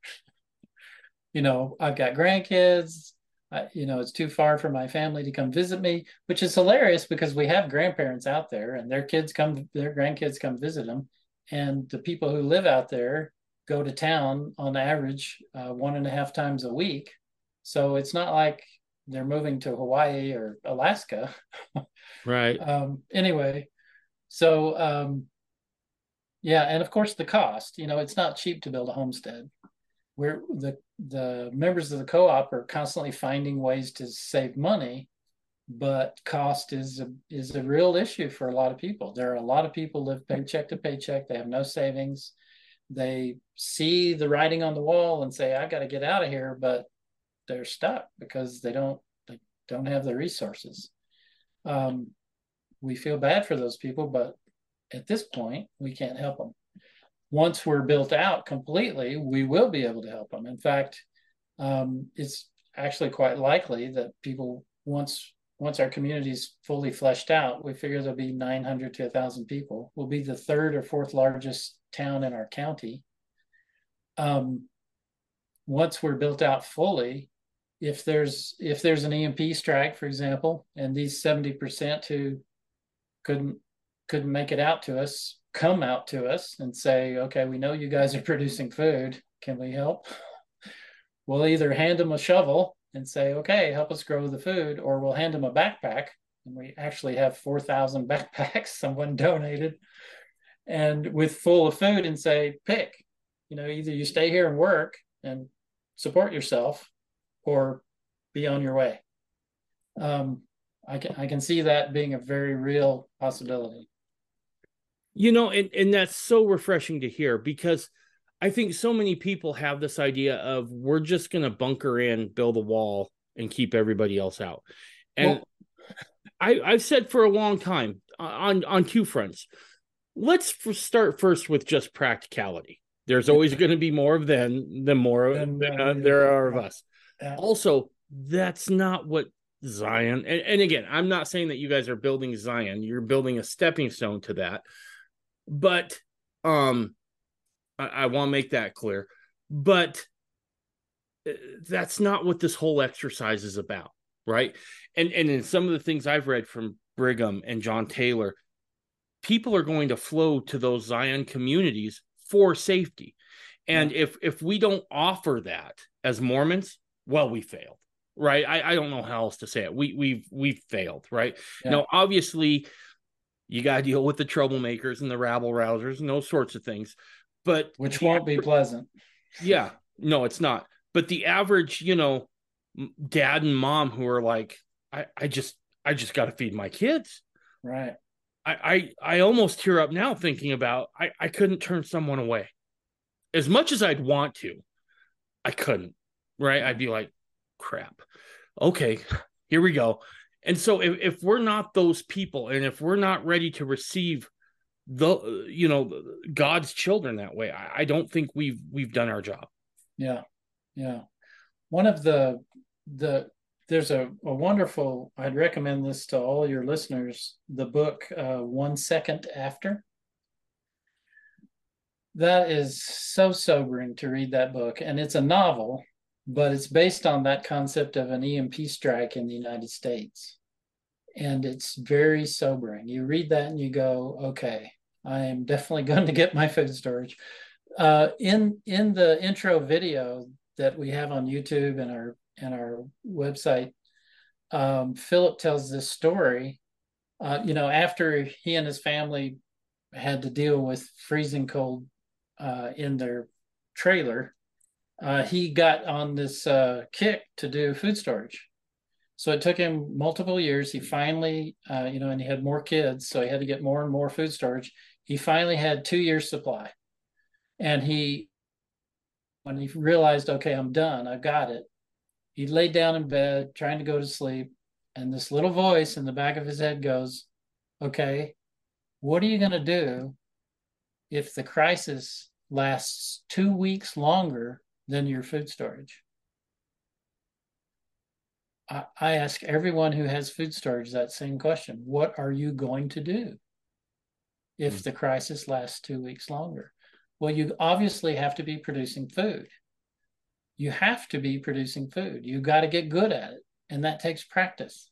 S3: *laughs* you know, I've got grandkids, I, you know, it's too far for my family to come visit me, which is hilarious because we have grandparents out there and their kids come, their grandkids come visit them. And the people who live out there go to town on average uh, one and a half times a week. So it's not like they're moving to Hawaii or Alaska. *laughs*
S1: Right.
S3: um, anyway, so um, yeah, and of course the cost. You know, it's not cheap to build a homestead. We're the the members of the co-op are constantly finding ways to save money, but cost is a, is a real issue for a lot of people. There are a lot of people live paycheck to paycheck. They have no savings. They see the writing on the wall and say, "I got to get out of here," but they're stuck because they don't they don't have the resources. Um, we feel bad for those people, but at this point, we can't help them once we're built out completely, we will be able to help them. In fact, um, it's actually quite likely that people once once our community is fully fleshed out, we figure there'll be 900 to 1,000 people. We'll be the third or fourth largest town in our county. Um, once we're built out fully, if there's if there's an EMP strike, for example, and these 70% who couldn't couldn't make it out to us come out to us and say, okay, we know you guys are producing food. Can we help? *laughs* We'll either hand them a shovel and say, okay, help us grow the food, or we'll hand them a backpack. And we actually have 4,000 *laughs* backpacks someone donated and with full of food and say, pick, you know, either you stay here and work and support yourself or be on your way. Um, I can, I can see that being a very real possibility.
S1: You know, and, and that's so refreshing to hear because I think so many people have this idea of we're just going to bunker in, build a wall, and keep everybody else out. And well, I, I've said for a long time on on two fronts. Let's start first with just practicality. There's always going to be more of them than more than, uh, there are of us. Also, that's not what Zion. And, and again, I'm not saying that you guys are building Zion. You're building a stepping stone to that but um I, I want to make that clear. But uh, that's not what this whole exercise is about, right? And and in some of the things I've read from Brigham and John Taylor, people are going to flow to those Zion communities for safety. And yeah. if if we don't offer that as Mormons, well, we failed. Right. I, I don't know how else to say it. We we've we've failed, right? Yeah. Now, obviously, you got to deal with the troublemakers and the rabble rousers and those sorts of things. But
S3: which won't be pleasant.
S1: Yeah, no, it's not. But the average, you know, dad and mom who are like, I, I just, I just got to feed my kids.
S3: Right.
S1: I, I, I almost tear up now thinking about I, I couldn't turn someone away. As much as I'd want to, I couldn't. Right. I'd be like, crap. Okay, *laughs* here we go. And so if, if we're not those people and if we're not ready to receive the you know God's children that way, I, I don't think we've we've done our job.
S3: Yeah. Yeah. One of the the there's a, a wonderful i'd recommend this to all your listeners the book uh, one second after that is so sobering to read that book and it's a novel but it's based on that concept of an EMP strike in the United States. And it's very sobering. You read that and you go, okay, I am definitely *laughs* going to get my food storage. Uh, in in the intro video that we have on YouTube and our and our website, um, Philip tells this story. Uh, you know, after he and his family had to deal with freezing cold uh, in their trailer, uh, he got on this uh, kick to do food storage. So it took him multiple years. He finally, uh, you know, and he had more kids, so he had to get more and more food storage. He finally had two years supply, and he, when he realized, okay, I'm done, I've got it. He laid down in bed trying to go to sleep, and this little voice in the back of his head goes, "Okay, what are you going to do if the crisis lasts two weeks longer than your food storage. I, I ask everyone who has food storage that same question What are you going to do if mm. the crisis lasts two weeks longer? Well, you obviously have to be producing food. You have to be producing food. You've got to get good at it, and that takes practice.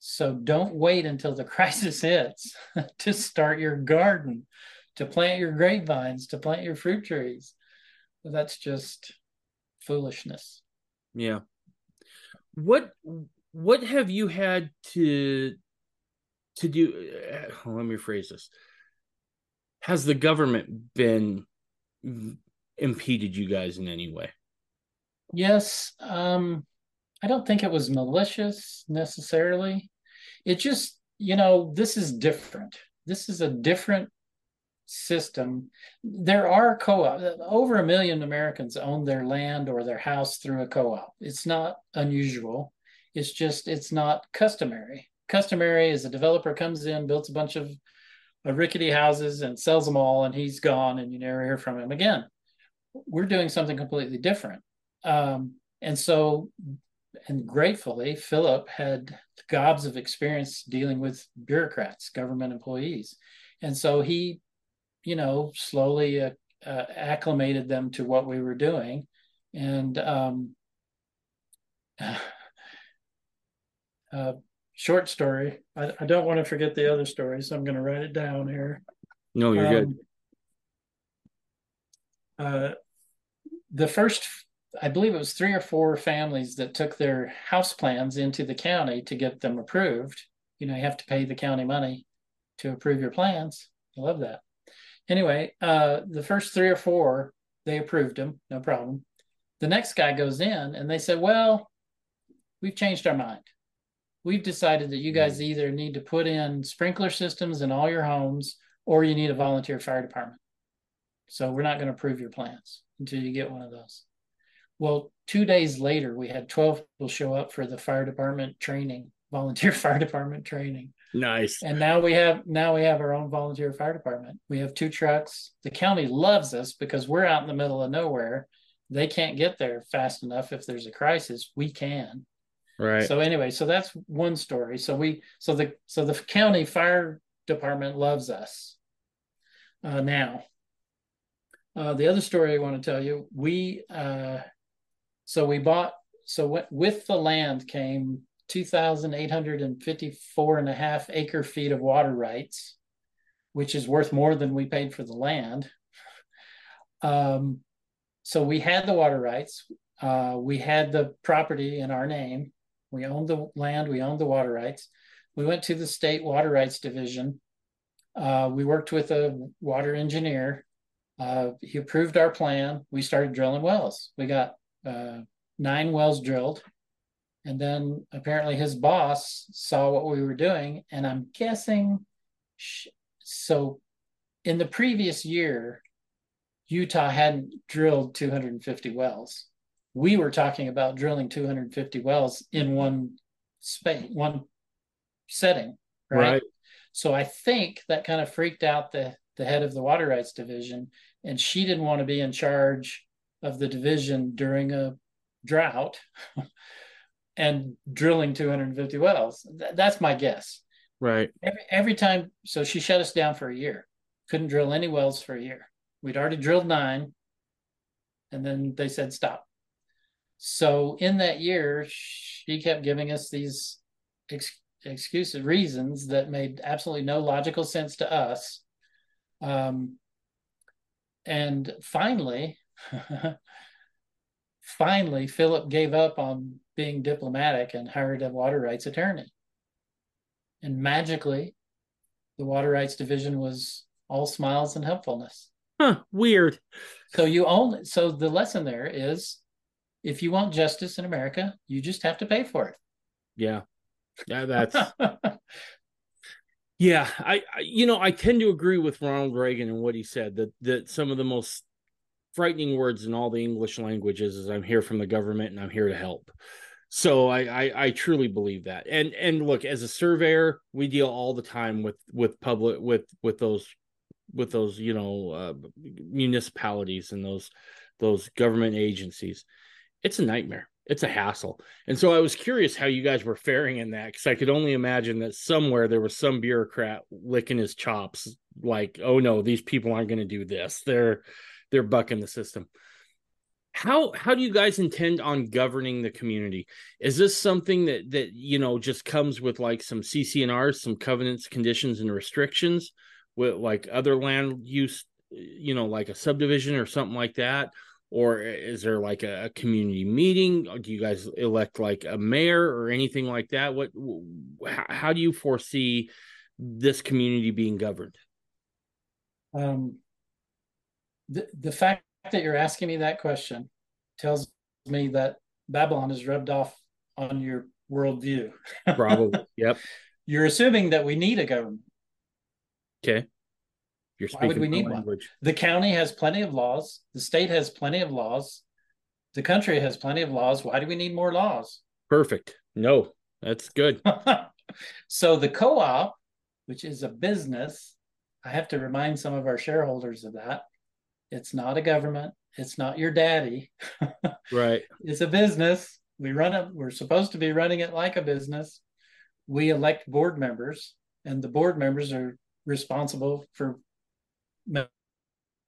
S3: So don't wait until the *laughs* crisis hits *laughs* to start your garden, to plant your grapevines, to plant your fruit trees. That's just foolishness.
S1: Yeah. What what have you had to to do uh, let me rephrase this. Has the government been impeded you guys in any way?
S3: Yes, um I don't think it was malicious necessarily. It just, you know, this is different. This is a different system. There are co-op. Over a million Americans own their land or their house through a co-op. It's not unusual. It's just it's not customary. Customary is a developer comes in, builds a bunch of uh, rickety houses and sells them all, and he's gone, and you never hear from him again. We're doing something completely different. Um, and so, and gratefully, Philip had gobs of experience dealing with bureaucrats, government employees. And so he you know, slowly uh, uh, acclimated them to what we were doing. And um, *sighs* uh, short story. I, I, don't want to forget the other story, so I'm going to write it down here.
S1: No, you're um,
S3: good. Uh, the first, I believe it was three or four families that took their house plans into the county to get them approved. You know, you have to pay the county money to approve your plans. I love that anyway, uh, the first three or four, they approved him, no problem. The next guy goes in and they said, Well, we've changed our mind. We've decided that you guys mm. either need to put in sprinkler systems in all your homes or you need a volunteer fire department. So we're not going to approve your plans until you get one of those. Well, two days later, we had 12 people show up for the fire department training, volunteer *laughs* fire department training.
S1: Nice.
S3: And now we have now we have our own volunteer fire department. We have two trucks. The county loves us because we're out in the middle of nowhere. They can't get there fast enough if there's a crisis. We can.
S1: Right.
S3: So anyway, so that's one story. So we so the so the county fire department loves us uh, now. Uh, the other story I want to tell you, we uh, so we bought so w- with the land came 2,854 and a half acre feet of water rights, which is worth more than we paid for the land. Um, so we had the water rights. Uh, we had the property in our name. We owned the land. We owned the water rights. We went to the state water rights division. Uh, we worked with a water engineer. Uh, he approved our plan. We started drilling wells. We got uh, nine wells drilled and then apparently his boss saw what we were doing. And I'm guessing, so in the previous year, Utah hadn't drilled 250 wells. We were talking about drilling 250 wells in one space, one setting, right? right? So I think that kind of freaked out the the head of the water rights division, and she didn't want to be in charge of the division during a drought. *laughs* and drilling 250 wells. Th- that's my guess.
S1: Right.
S3: Every, every time, so she shut us down for a year. Couldn't drill any wells for a year. We'd already drilled nine, and then they said stop. so in that year, she kept giving us these ex- excuses, reasons that made absolutely no logical sense to us. Um, and finally, *laughs* finally, Philip gave up on being diplomatic and hired a water rights attorney. And magically, the water rights division was all smiles and helpfulness.
S1: Huh, weird.
S3: So you only so the lesson there is if you want justice in America, you just have to pay for it.
S1: Yeah. Yeah, that's *laughs* Yeah, I, I you know, I tend to agree with Ronald Reagan and what he said that that some of the most frightening words in all the English languages is I'm here from the government and I'm here to help. So I, I, I truly believe that. And and look, as a surveyor, we deal all the time with with public with with those with those you know uh, municipalities and those those government agencies. It's a nightmare. It's a hassle. And so I was curious how you guys were faring in that because I could only imagine that somewhere there was some bureaucrat licking his chops, like, oh no, these people aren't going to do this. They're they're bucking the system. How how do you guys intend on governing the community? Is this something that that you know just comes with like some CC&Rs some covenants conditions and restrictions with like other land use you know like a subdivision or something like that? Or is there like a, a community meeting? Do you guys elect like a mayor or anything like that? What how, how do you foresee this community being governed?
S3: Um the, the fact that you're asking me that question tells me that Babylon is rubbed off on your worldview. *laughs*
S1: Probably. Yep.
S3: You're assuming that we need a government.
S1: Okay.
S3: You're speaking Why would we need language. one? The county has plenty of laws. The state has plenty of laws. The country has plenty of laws. Why do we need more laws?
S1: Perfect. No, that's good. *laughs*
S3: so the co-op, which is a business, I have to remind some of our shareholders of that. It's not a government. It's not your daddy.
S1: right. *laughs*
S3: It's a business. We run it. We're supposed to be running it like a business. We elect board members, and the board members are responsible for.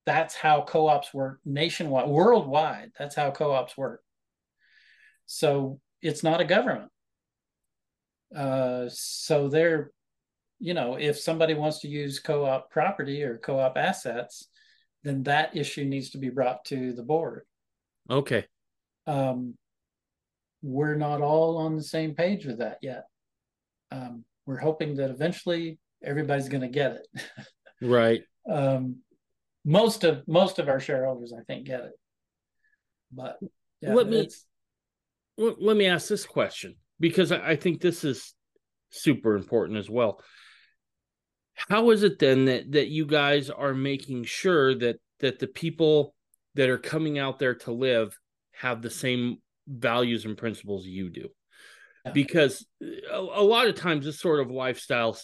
S3: That's how co-ops work nationwide, worldwide. That's how co-ops work. So it's not a government. Uh, so they're, you know, if somebody wants to use co-op property or co-op assets, then that issue needs to be brought to the board.
S1: Okay.
S3: Um, we're not all on the same page with that yet. Um, we're hoping that eventually everybody's going to get it. *laughs*
S1: right.
S3: Um, most of most of our shareholders, I think, get it. But
S1: yeah, let me let me ask this question because I think this is super important as well how is it then that that you guys are making sure that that the people that are coming out there to live have the same values and principles you do? Because uh, a, a, lot of times this sort of lifestyle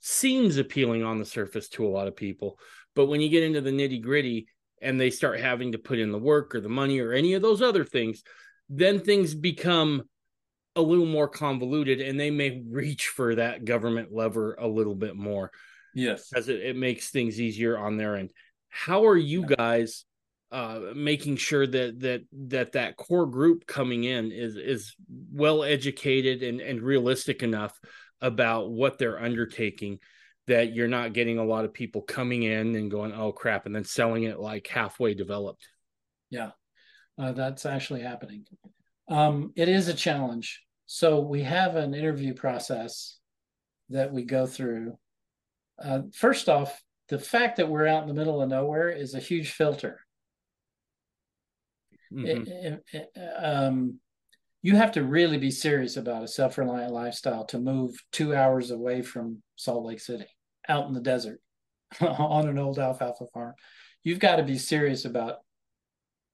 S1: seems appealing on the surface to a lot of people but when you get into the nitty gritty and they start having to put in the work or the money or any of those other things then things become a little more convoluted and they may *laughs* reach for that government lever a little bit more
S3: Yes.
S1: Because it, it makes things easier on their end. How are you guys uh, making sure that that that that core group coming in is is well educated and and realistic enough about what they're undertaking that you're not getting a lot of people coming in and going oh crap and then selling it like halfway developed?
S3: Yeah. Uh, that's actually happening. Um, it is a challenge. So we have an interview process that we go through uh, first off, the fact that we're out in the middle of nowhere is a huge filter. Mm-hmm. It, it, um, you have to really be serious about a self reliant lifestyle to move two hours away from Salt Lake City, out in the desert, *laughs* on an old alfalfa farm. You've got to be serious about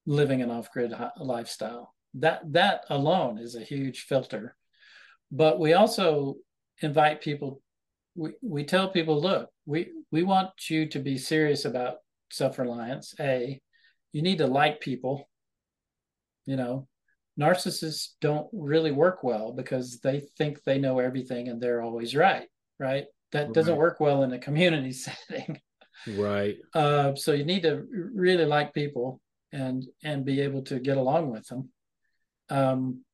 S3: living an off grid lifestyle. That that alone is a huge filter. But we also invite people we, we tell people, look, we, we want you to be serious about self-reliance. A, you need to like people. You know, narcissists don't really work well because they think they know everything and they're always right. Right. That right. doesn't work well in a community *laughs* setting.
S1: Right.
S3: Uh, so you need to really like people and and be able to get along with them. Um,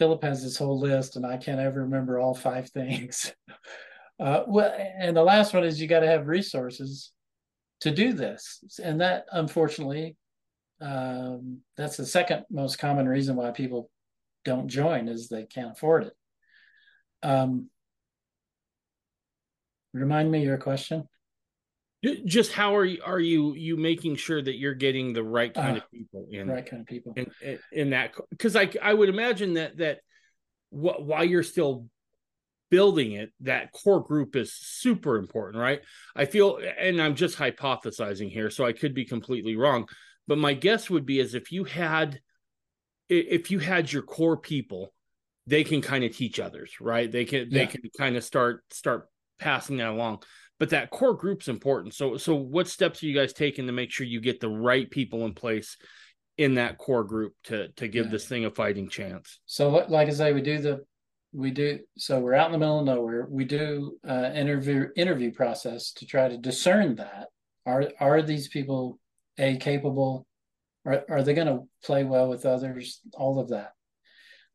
S3: Philip has this whole list, and I can't ever remember all five things. *laughs* Uh, well, and the last one is you got to have resources to do this, and that unfortunately, um, that's the second most common reason why people don't join is they can't afford it. Um, remind me your question.
S1: Just how are you are you you making sure that you're getting the right kind uh, of people in
S3: right kind of people.
S1: in, in, in that because I I would imagine that that what while you're still building it that core group is super important right? I feel and i'm just hypothesizing here so i could be completely wrong but my guess would be as if you had if you had your core people they can kind of teach others right? They can yeah. they can kind of start start passing that along but that core group's important. So so what steps are you guys taking to make sure you get the right people in place in that core group to to give yeah. this thing a fighting chance?
S3: So like i say we do the we do so we're out in the middle of nowhere. We do uh, interview interview process to try to discern that. Are are these people a capable? Are, are they going to play well with others? All of that.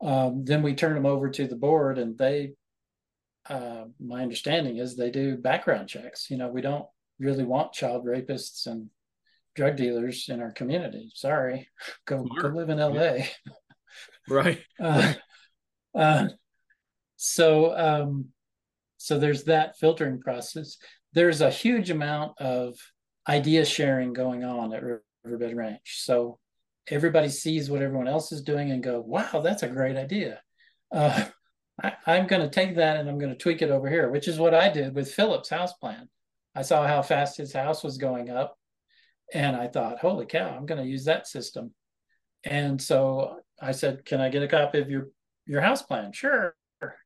S3: Um, then we turn them over to the board and they uh, my understanding is they do background checks. You know we don't really want child rapists and drug dealers in our community. Sorry. *laughs* Go go live in la
S1: right. *laughs* Uh,
S3: uh, so um, so there's that filtering process. There's a huge amount of idea sharing going on at Riverbed Ranch. So everybody sees what everyone else is doing and go, "Wow, that's a great idea." I, I'm going to take that and I'm going to tweak it over here, which is what I did with Philip's house plan. I saw how fast his house was going up, and I thought, "Holy cow, I'm going to use that system." And so I said, "Can I get a copy of your your house plan?" Sure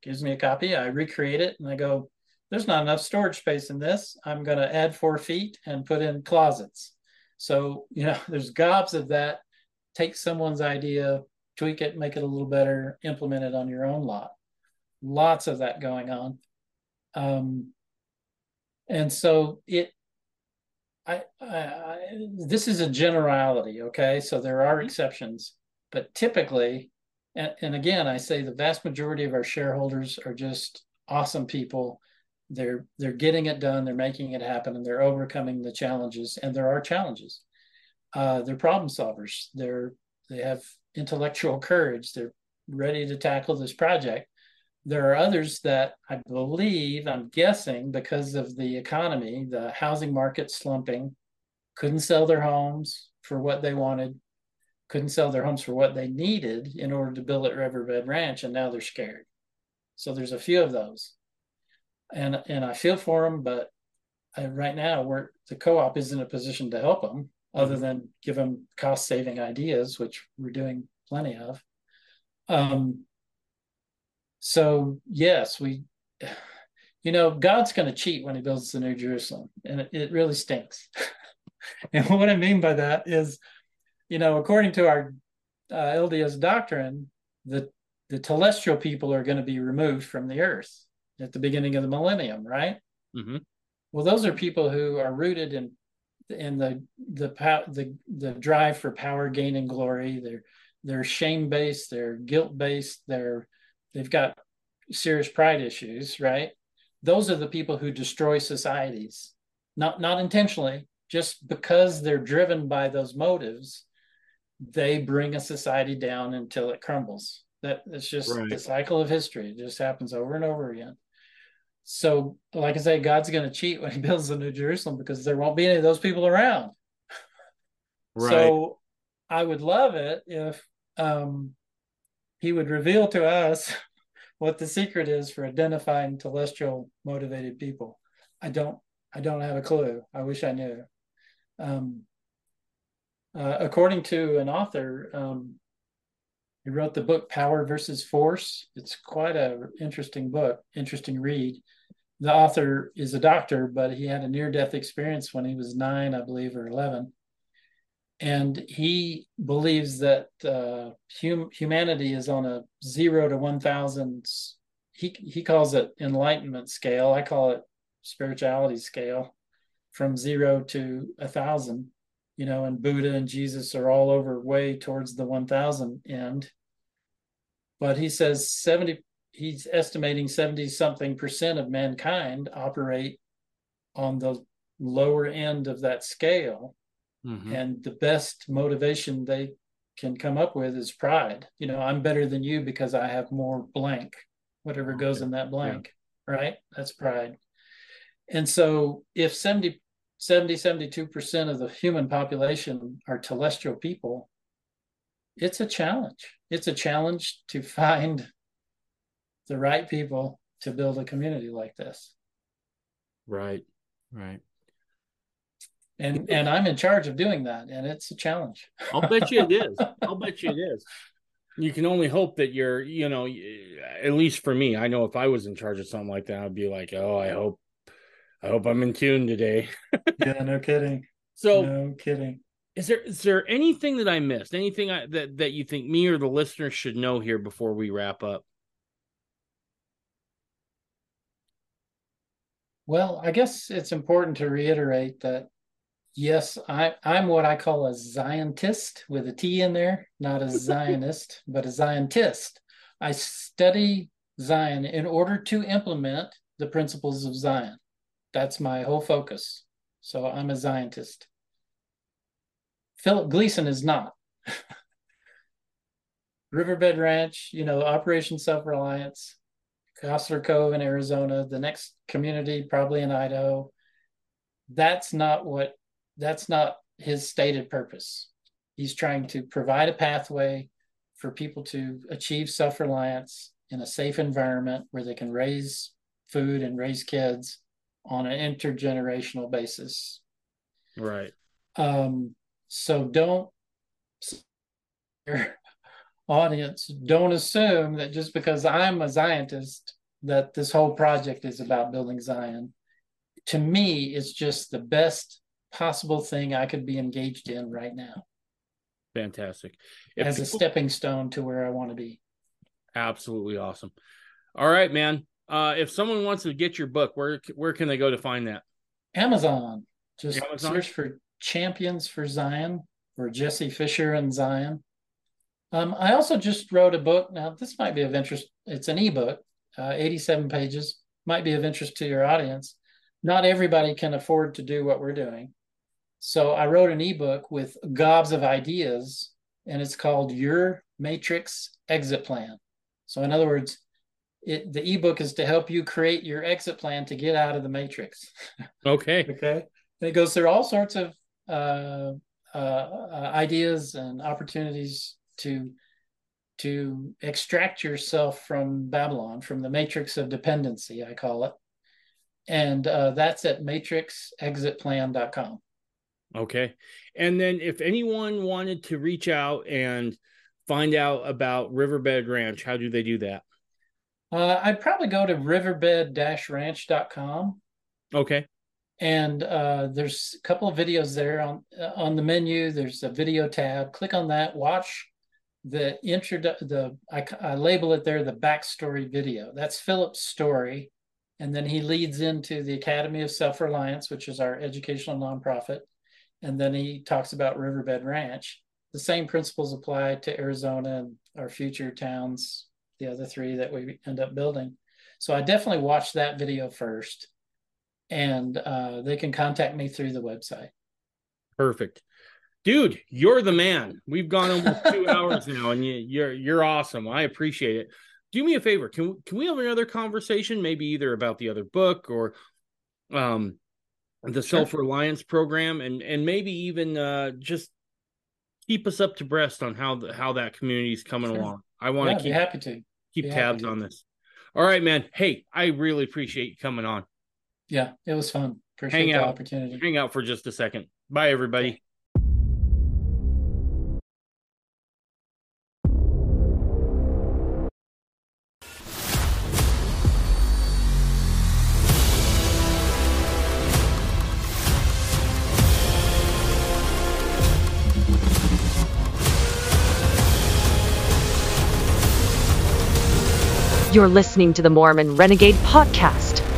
S3: gives me a copy. I recreate it and I go, there's not enough storage space in this. I'm going to add four feet and put in closets. So, you know, *laughs* there's gobs of that. Take someone's idea, tweak it, make it a little better, implement it on your own lot. Lots of that going on. Um, and so it, I, I, I, this is a generality, okay? So there are mm-hmm. exceptions, but typically and, and again, I say the vast majority of our shareholders are just awesome people. They're they're getting it done. They're making it happen, and they're overcoming the challenges. And there are challenges. Uh, they're problem solvers. They're they have intellectual courage. They're ready to tackle this project. There are others that I believe, I'm guessing, because of the economy, the housing market slumping, couldn't sell their homes for what they wanted, couldn't sell their homes for what they needed in order to build at Riverbed Ranch, and now they're scared. So there's a few of those, and and I feel for them, but I, right now we're the co-op is in a position to help them, other mm-hmm. than give them cost saving ideas, which we're doing plenty of. Um. So yes, we, you know, God's going to cheat when He builds the New Jerusalem, and it, it really stinks. *laughs* and what I mean by that is you know, according to our uh, LDS doctrine, the the telestial people are going to be removed from the earth at the beginning of the millennium, right? Mm-hmm. Well, those are people who are rooted in in the the the the drive for power, gain, and glory. They're they're shame based. They're guilt based. They're they've got serious pride issues, right? Those are the people who destroy societies, not not intentionally, just because they're driven by those motives they bring a society down until it crumbles. That it's just right. the cycle of history. It just happens over and over again. So, like I say, God's going to cheat when He builds the New Jerusalem because there won't be any of those people around. *laughs* Right. So, I would love it if um, He would reveal to us *laughs* what the secret is for identifying telestial motivated people. I don't. I don't have a clue. I wish I knew. Um, uh, according to an author, um, he wrote the book Power versus Force. It's quite a interesting book, interesting read. The author is a doctor, but he had a near-death experience when he was nine, I believe, or eleven, and he believes that uh, hum- humanity is on a zero to one thousand. He he calls it enlightenment scale. I call it spirituality scale, from zero to a thousand you know, and Buddha and Jesus are all over way towards the 1000 end. But he says 70, he's estimating 70 something percent of mankind operate on the lower end of that scale.
S1: Mhm.
S3: And the best motivation they can come up with is pride. You know, I'm better than you because I have more blank, whatever goes
S1: Okay.
S3: in that blank, right? That's pride. And so if 70, 70, 72% of the human population are telestial people, it's a challenge. It's a challenge to find the right people to build a community like this.
S1: Right. Right.
S3: And and I'm in charge of doing that. And it's a challenge.
S1: I'll bet you it is. *laughs* I'll bet you it is. You can only hope that you're, you know, at least for me, I know if I was in charge of something like that, I'd be like, oh, I hope, I hope I'm in tune today. *laughs*
S3: yeah, no kidding.
S1: So,
S3: no kidding.
S1: is there is there anything that I missed? Anything I, that that you think me or the listeners should know here before we wrap up?
S3: Well, I guess it's important to reiterate that yes, I, I'm what I call a Zionist with a T in there, not a *laughs* Zionist, but a Ziontist. I study Zion in order to implement the principles of Zion. That's my whole focus. So I'm a Ziontist. Philip Gleason is not. *laughs* Riverbed Ranch, you know, Operation Self Reliance, Gosler Cove in Arizona, the next community probably in Idaho. That's not what that's not his stated purpose. He's trying to provide a pathway for people to achieve self-reliance in a safe environment where they can raise food and raise kids on an intergenerational basis.
S1: Right.
S3: Um, so don't your audience don't assume that just because I'm a Zionist that this whole project is about building Zion. To me, it's just the best possible thing I could be engaged in right now
S1: Fantastic. If
S3: as a stepping stone to where I want to be.
S1: absolutely awesome. All right, man. Uh, if someone wants to get your book, where where can they go to find that?
S3: Amazon, just
S1: Amazon?
S3: search for Champions for Zion or Jesse Fisher and Zion. Um, I also just wrote a book. Now, this might be of interest. It's an ebook, uh, 87 pages, might be of interest to your audience. Not everybody can afford to do what we're doing. So I wrote an ebook with gobs of ideas, and it's called Your Matrix Exit Plan. So, in other words, it, the ebook is to help you create your exit plan to get out of the matrix. *laughs*
S1: Okay.
S3: Okay. And it goes through all sorts of uh, uh, uh, ideas and opportunities to to extract yourself from Babylon, from the matrix of dependency, I call it. And uh, that's at matrixexitplan.com.
S1: Okay. And then if anyone wanted to reach out and find out about Riverbed Ranch, how do they do that?
S3: Uh, I'd probably go to riverbed-ranch.com.
S1: Okay.
S3: and uh, there's a couple of videos there on uh, on the menu. There's a video tab. Click on that. Watch the intro. The I, I label it there the backstory video. That's Philip's story, and then he leads into the Academy of Self Reliance, which is our educational nonprofit, and then he talks about Riverbed Ranch. The same principles apply to Arizona and our future towns, the other three that we end up building. So I definitely watched that video first and uh, they can contact me through the website.
S1: Perfect. Dude, you're the man. We've gone almost two *laughs* hours now, and you, you're you're awesome. I appreciate it. Do me a favor. Can can we have another conversation? Maybe either about the other book or um the
S3: Sure.
S1: self reliance program, and and maybe even uh just keep us up to breast on how the, how that community is coming
S3: Sure.
S1: along. I want
S3: Yeah,
S1: to keep
S3: happy to.
S1: keep
S3: be
S1: tabs on this. All right, man. Hey, I really appreciate you coming on.
S3: Yeah, it was fun. Appreciate
S1: Hang
S3: the
S1: out.
S3: opportunity.
S1: Hang out for just a second. Bye, everybody.
S2: You're listening to the Mormon Renegade Podcast.